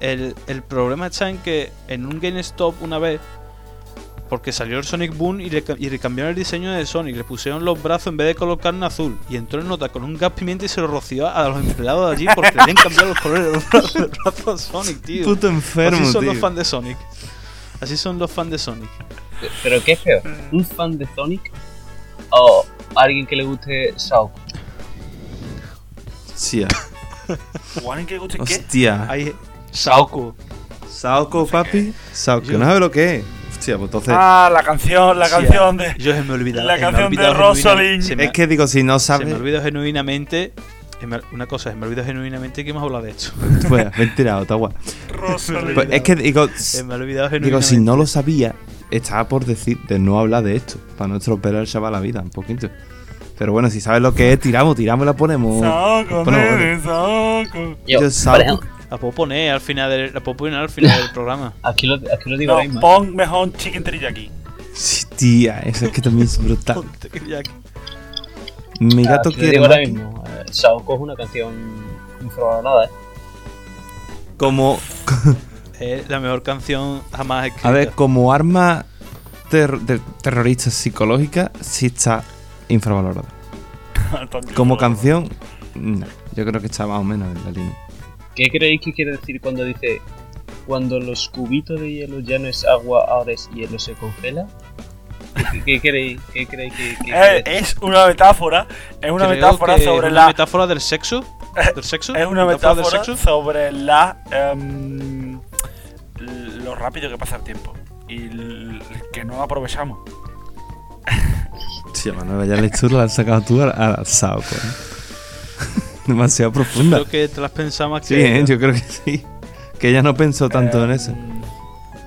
El, el problema está en que en un GameStop una vez, porque salió el Sonic Boom y le, y le cambiaron el diseño de Sonic, le pusieron los brazos en vez de colocar en azul. Y entró en nota con un gas pimienta y se lo roció a los empleados de allí porque le habían cambiado los colores de los brazos, del brazo a Sonic, tío. Puto enfermo, Así son tío. los fans de Sonic. Así son los fans de Sonic. ¿Pero qué es peor? ¿Un fan de Sonic? ¿O alguien que le guste? Hostia. ¿o alguien que le guste qué? Hostia. Hay Saoko. Saoko, papi. Saoko. Yo- No sabe lo que es. Hostia, pues entonces. Ah, la canción, la Sí, canción de. Yo se me he olvidado. La canción de Rosalind. se me ha- es que digo, si no Se me olvidó genuinamente. Una cosa, se me olvidó genuinamente que hemos hablado de esto. Pues, ven tirado, está guay. Rosalind. Pues es que digo. Se me olvidado Digo, genuinamente. si no lo sabía, estaba por decir de no hablar de esto. Para no estropear al chaval la vida, un poquito. Pero bueno, si sabes lo que es, tiramos, tiramos y la ponemos. Saco, ponemos- nene, saco. Yo, Yo Saoko. La puedo poner al final del, la puedo poner al final del programa. aquí lo, aquí lo digo No, ahora mismo. ¿eh? pon mejor chicken teriyaki. Sí, tía, eso es que también es brutal. Mi gato Aquí lo quiere. digo ahora mismo. Eh, Saoko es una canción infravalorada, ¿eh? Como. Es la mejor canción jamás escrita. A ver, como arma ter- de- terrorista psicológica, sí está infravalorada. Como canción, no. Yo creo que está más o menos en la línea. ¿Qué creéis que quiere decir cuando dice cuando los cubitos de hielo ya no es agua, ahora es hielo, se congela? ¿Qué, qué creéis, qué creéis que, Eh, decir? es una metáfora. Es una Creo metáfora sobre es la. una metáfora del sexo. ¿Del sexo? Es una del metáfora sexo. sobre la. em, lo rápido que pasa el tiempo. Y l- que no aprovechamos. Sí, Manuel, ya la historia la has sacado tú al, al Saoko, ¿eh? Demasiado profunda. Creo que te las pensabas Sí, que. ¿eh? yo creo que sí. Que ella no pensó tanto en Em, eso.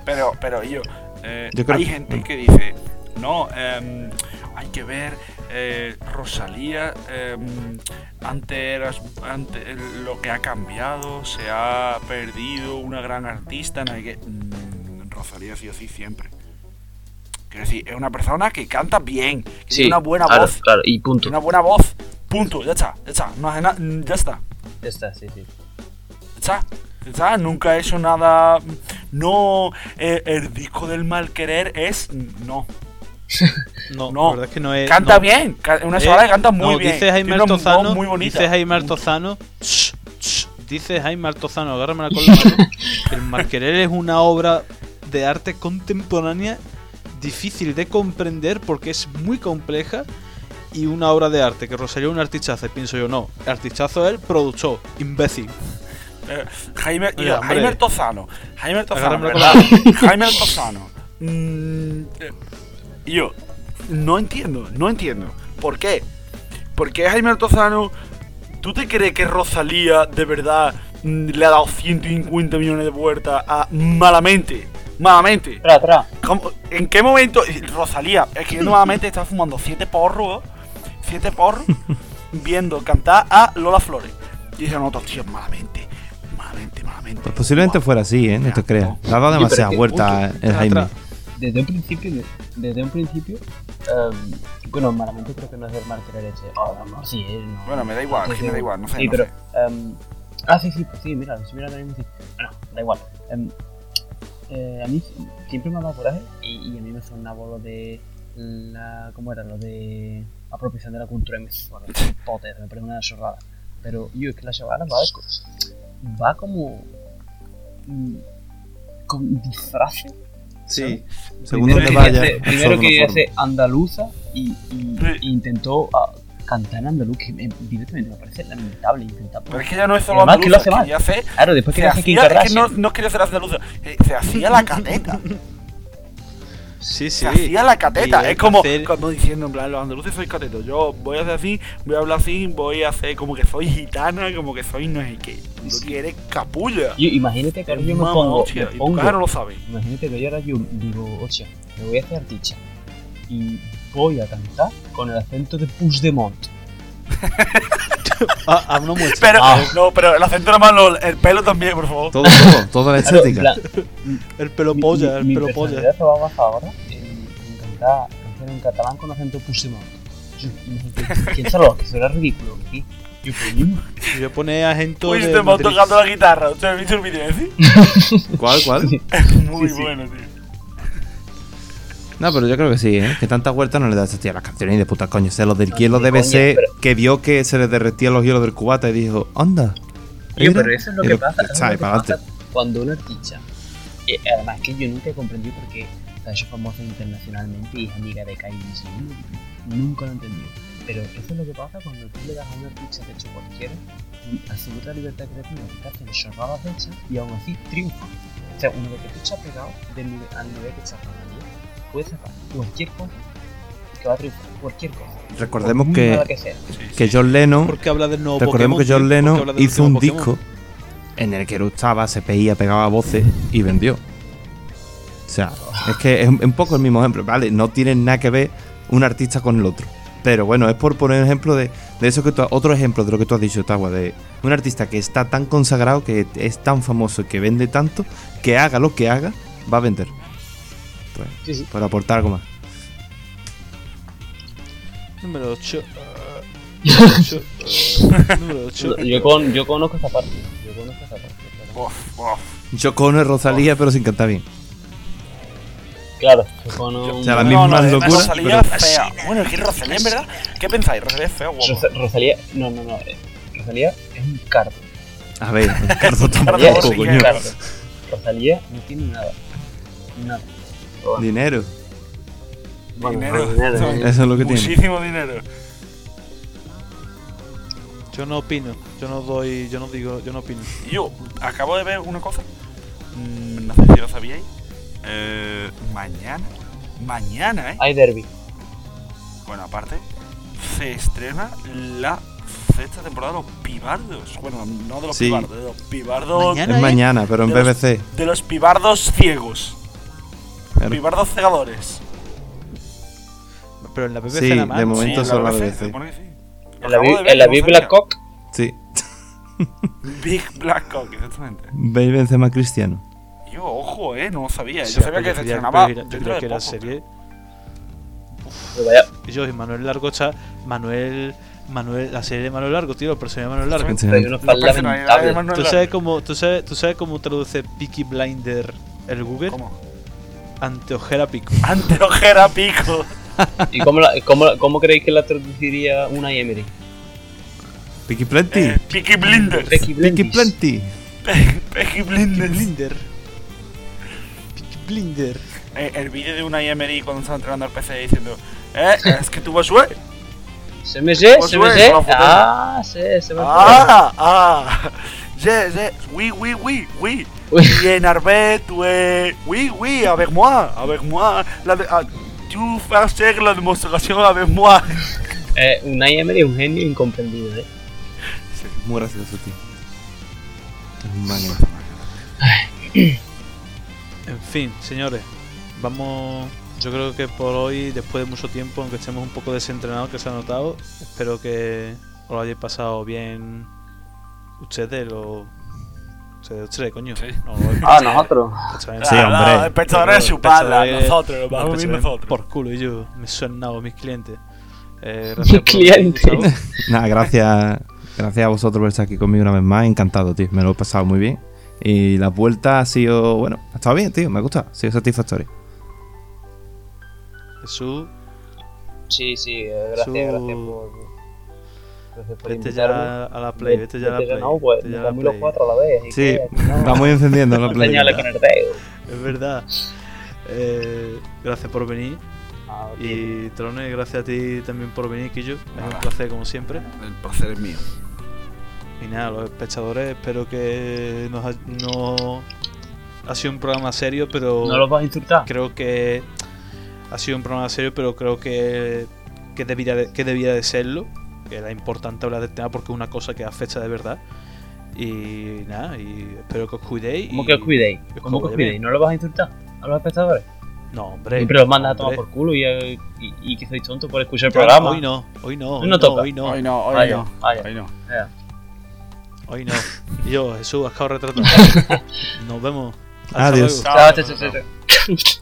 Pero, pero yo. eh, Yo creo hay que- gente que dice. No, em, hay que ver. eh, Rosalía. em, antes eras. Antes, lo que ha cambiado. Se ha perdido una gran artista. No hay que. Mm, Rosalía sí o sí siempre. Quiero decir, es una persona que canta bien. Que tiene una buena claro, voz. Claro, y punto. Tiene una buena voz. Punto, ya está, ya está. No hace na- ya está. Ya está, sí, sí. Ya está. Ya está. Nunca he hecho nada. No, eh, el disco del mal querer es. No. No, No. la verdad es que no es. Canta no. bien. Una Eh, chavala que canta muy no, bien. Dice Jaime Altozano. muy bonita. Dice Jaime Altozano. "Shh, shh", Dice Jaime Altozano, agárrame la con la mano. El Marquerel es una obra de arte contemporánea difícil de comprender porque es muy compleja y una obra de arte que Rosalía es un artichazo. Y pienso yo, no, el artichazo es el productor, imbécil. Eh, Jaime, Oye, hombre. Jaime Altozano. Jaime ¿verdad? Jaime Altozano. Mm, eh, yo no entiendo, no entiendo. ¿Por qué? ¿Por qué Jaime Altozano? ¿Tú te crees que Rosalía de verdad mm, le ha dado 150 millones de vueltas a malamente? Malamente. Espera. ¿Cómo- ¿En qué momento? Rosalía, es que yo nuevamente estaba fumando siete porros, siete porros, viendo cantar a Lola Flores. Y dijeron otros tíos, malamente, malamente, malamente. Pues posiblemente fuera así, ¿eh? No te creas. Le ha dado Oye, demasiadas pero es que- vueltas el Jaime. atrás. Desde un principio, de- desde un principio, em, bueno, malamente creo que no es del Marquerel ese. Oh, no, no, sí, eh, no. Bueno, me da igual, Sí, sí, me da igual, no sé, Sí, no pero. sé. em, ah, sí, sí, pues sí, mira, si mira también sí. Bueno, da igual. Em, eh, a mí siempre me ha dado coraje y, y a mí me sonaba lo de. La, ¿Cómo era? Lo de. Apropiación de la cultura en Bueno, potes, me parece una chorrada. Pero yo, es que la chorrada va, va como. mm, con disfraces Sí. Según primero donde vaya. hace, primero que hace andaluza y, y- Sí. y intentó ah, cantar en andaluz, que me- directamente me parece lamentable intentar. Pero es que ya no es solo Además que lo andaluza, hace mal. que ya sé. Claro, después que hace hacía, es que no, no quería ser andaluza, eh, se hacía la cateta. Sí, sí. Se hacía la Y cateta. Es como, que hacer- como diciendo, en plan, los andaluces sois catetos. Yo voy a hacer así, voy a hablar así, voy a hacer como que soy gitana, como que soy no sé qué. Lo Sí. que eres capulla. Yo- imagínate que ahora yo me pongo, hostia, me y tu pongo- cara no lo sabe. imagínate que yo ahora yo digo, hostia, me voy a hacer artista y voy a cantar con el acento de Puigdemont. Ah, ah, una muestra. Pero, Ah. no, pero el acento nomás no, el pelo también, por favor. Todo, todo, toda la Claro, en estética. plan, El pelo mi- polla, el mi, pelo mi polla. va a basar ahora en, en cantar canciones en catalán con acento Puigdemont. Yo- imagínate, ¿Quién sabe lo que será ridículo? Yo, voy a poner te Madrid. tocando la guitarra. ¿Te has visto el vídeo ese? ¿Cuál, cuál? Muy Sí, sí. bueno, tío. No, pero yo creo que sí, ¿eh? Que tantas vueltas no le da a las canciones ni de puta coño. O sea, lo del No, hielo ni debe ser pero- que vio que se le derretían los hielos del cubata y dijo, anda. Mira". pero eso es lo Y que pasa. es lo que pasa cuando una artista. eh, además, que yo nunca he comprendido porque se ha hecho famosa internacionalmente y es amiga de Kylie. Nunca lo he entendido. Pero eso es lo que pasa cuando tú le das a una artista de hecho cualquiera absoluta libertad creativa que hacen chorradas hechas y aún así triunfa. O sea, una vez que tú estás pegado del nivel, al nivel que estás Rosalía, cualquier cosa que va a triunfar. Cualquier cosa. Recordemos Por que, que sea. que John Lennon, Porque habla del nuevo recordemos que John Lennon hizo un disco en el que eructaba, se peía, pegaba voces y vendió. O sea, es que es un un poco el mismo ejemplo, ¿vale? No tiene nada que ver un artista con el otro. Pero bueno, es por poner un ejemplo de, de eso que tú, otro ejemplo de lo que tú has dicho, Tawa, de un artista que está tan consagrado, que es tan famoso, que vende tanto, que haga lo que haga, va a vender. Pues, Sí, sí. por aportar algo más. Número 8. número 8. Yo, con, yo conozco esa parte. Yo conozco esa parte. pero- Uf, uf. Yo con Rosalía, pero sin cantar bien. Claro, yo conozco. O sea, la No, misma no, además locura, Rosalía pero- fea. Bueno, es que Rosalía, en verdad. ¿Qué pensáis? Rosalía es fea. Rosa- Rosalía, no, no, no. eh, Rosalía es un cardo. A ver, Rosalía Rosalía tampoco, es un coño. cardo. Rosalía no tiene nada. Nada. Bueno, Dinero. bueno, Dinero. Eso es lo que tiene. Muchísimo dinero. Yo no opino. Yo no doy. Yo no digo. Yo no opino. Yo acabo de ver una cosa. Mm, no sé si lo sabíais. Eh, mañana. Mañana, ¿eh? Hay derby. Bueno, aparte, se estrena la sexta temporada de los pibardos. Bueno, no de los Sí. pibardos, de los pibardos. Mañana. Es mañana, pero en De los- BBC. De los pibardos ciegos. Claro. Pibardos cegadores. Pero en la BBC Sí, nada más. de momento Sí, solo la BBC, sí. En la, acabo Bi- de ver, en la no Biblia sabía. Cock. Sí. Big Black Cock, exactamente. Ve y vence más cristiano. Yo, ojo, eh, no lo sabía. Sí, Yo sabía que se estrenaba yo de que poco. serie. Yo y Manuel Largo está. Manuel. Manuel. La serie de Manuel Largo, tío. El personaje de Manuel Largo. Sí. ¿Tú sabes cómo, tú sabes, tú sabes cómo traduce Peaky Blinder el Google? ¿Cómo? Anteojera pico. Anteojera pico. ¿Y cómo, la- cómo, cómo creéis que la traduciría una Emery? Picky Plenty. Eh, Peaky Blinders. Peaky Picky Blinders. Plenty. Blinders. Blinder. Blinder. Eh, el vídeo de una Emery cuando estaba entrenando al PC diciendo, eh, es que tú vas a. Se me sé, se me sé. Ah, sí, se me Ah, ah. Yes, yes. Oui, oui, oui, oui. Oui. Bien, Arbet, ouais. Oui, oui, avec moi, avec moi. La de, ah, tu vas hacer la demostración avec moi. Eh, Unai Emery es un genio incomprendido, ¿eh? Muy gracioso, tío. Es un máquina. En fin, señores, vamos. Yo creo que por hoy, después de mucho tiempo, aunque estemos un poco desentrenados, que se ha notado, espero que os lo hayáis pasado bien ustedes, los. Ustedes, ustedes, coño. Sí. No, Ah, nosotros. espectadores. Sí, hombre. Los espectadores Los su pala, nosotros, vamos. Por culo, y yo me suenan mis clientes. Eh, gracias por Clientes. Nada, gracias. Gracias a vosotros por estar aquí conmigo una vez más. Encantado, tío. Me lo he pasado muy bien. Y la vuelta ha sido, bueno, ha estado bien, tío. Me ha gustado. Ha sido satisfactorio. Jesús, Sí, sí, eh, gracias, gracias por. Por vete ya a la play, vete ya a la play. No, pues, vete ya a me la comí los play. cuatro a la vez. así Sí, que, no, vamos encendiendo la play. señales con el dedo. Es verdad. Eh, gracias por venir. Ah. Y Trone, gracias a ti también por venir, Quillo. Es un placer como siempre. El placer es mío. Y nada, los espectadores, espero que nos ha, no ha sido un programa serio, pero ¿No los vas a insultar? creo que ha sido un programa serio, pero creo que, que, debiera de, que debía de serlo. Que era importante hablar del tema porque es una cosa que afecta de verdad. Y nada, y espero que os cuidéis. ¿Cómo y- que os cuidéis? y ¿Cómo que os cuidéis? ¿No los vas a insultar a los espectadores? No, hombre. Siempre los mandas a tomar por culo y, y, y que sois tontos por escuchar el programa. Hoy no, hoy no, Hoy no toca. hoy no, Hoy no, hoy Vaya, no. vaya. Hoy no. Hoy no. Yo, Jesús, has quedado retratado. Nos vemos. Hasta Adiós. luego. Chao, chao, chao, chao.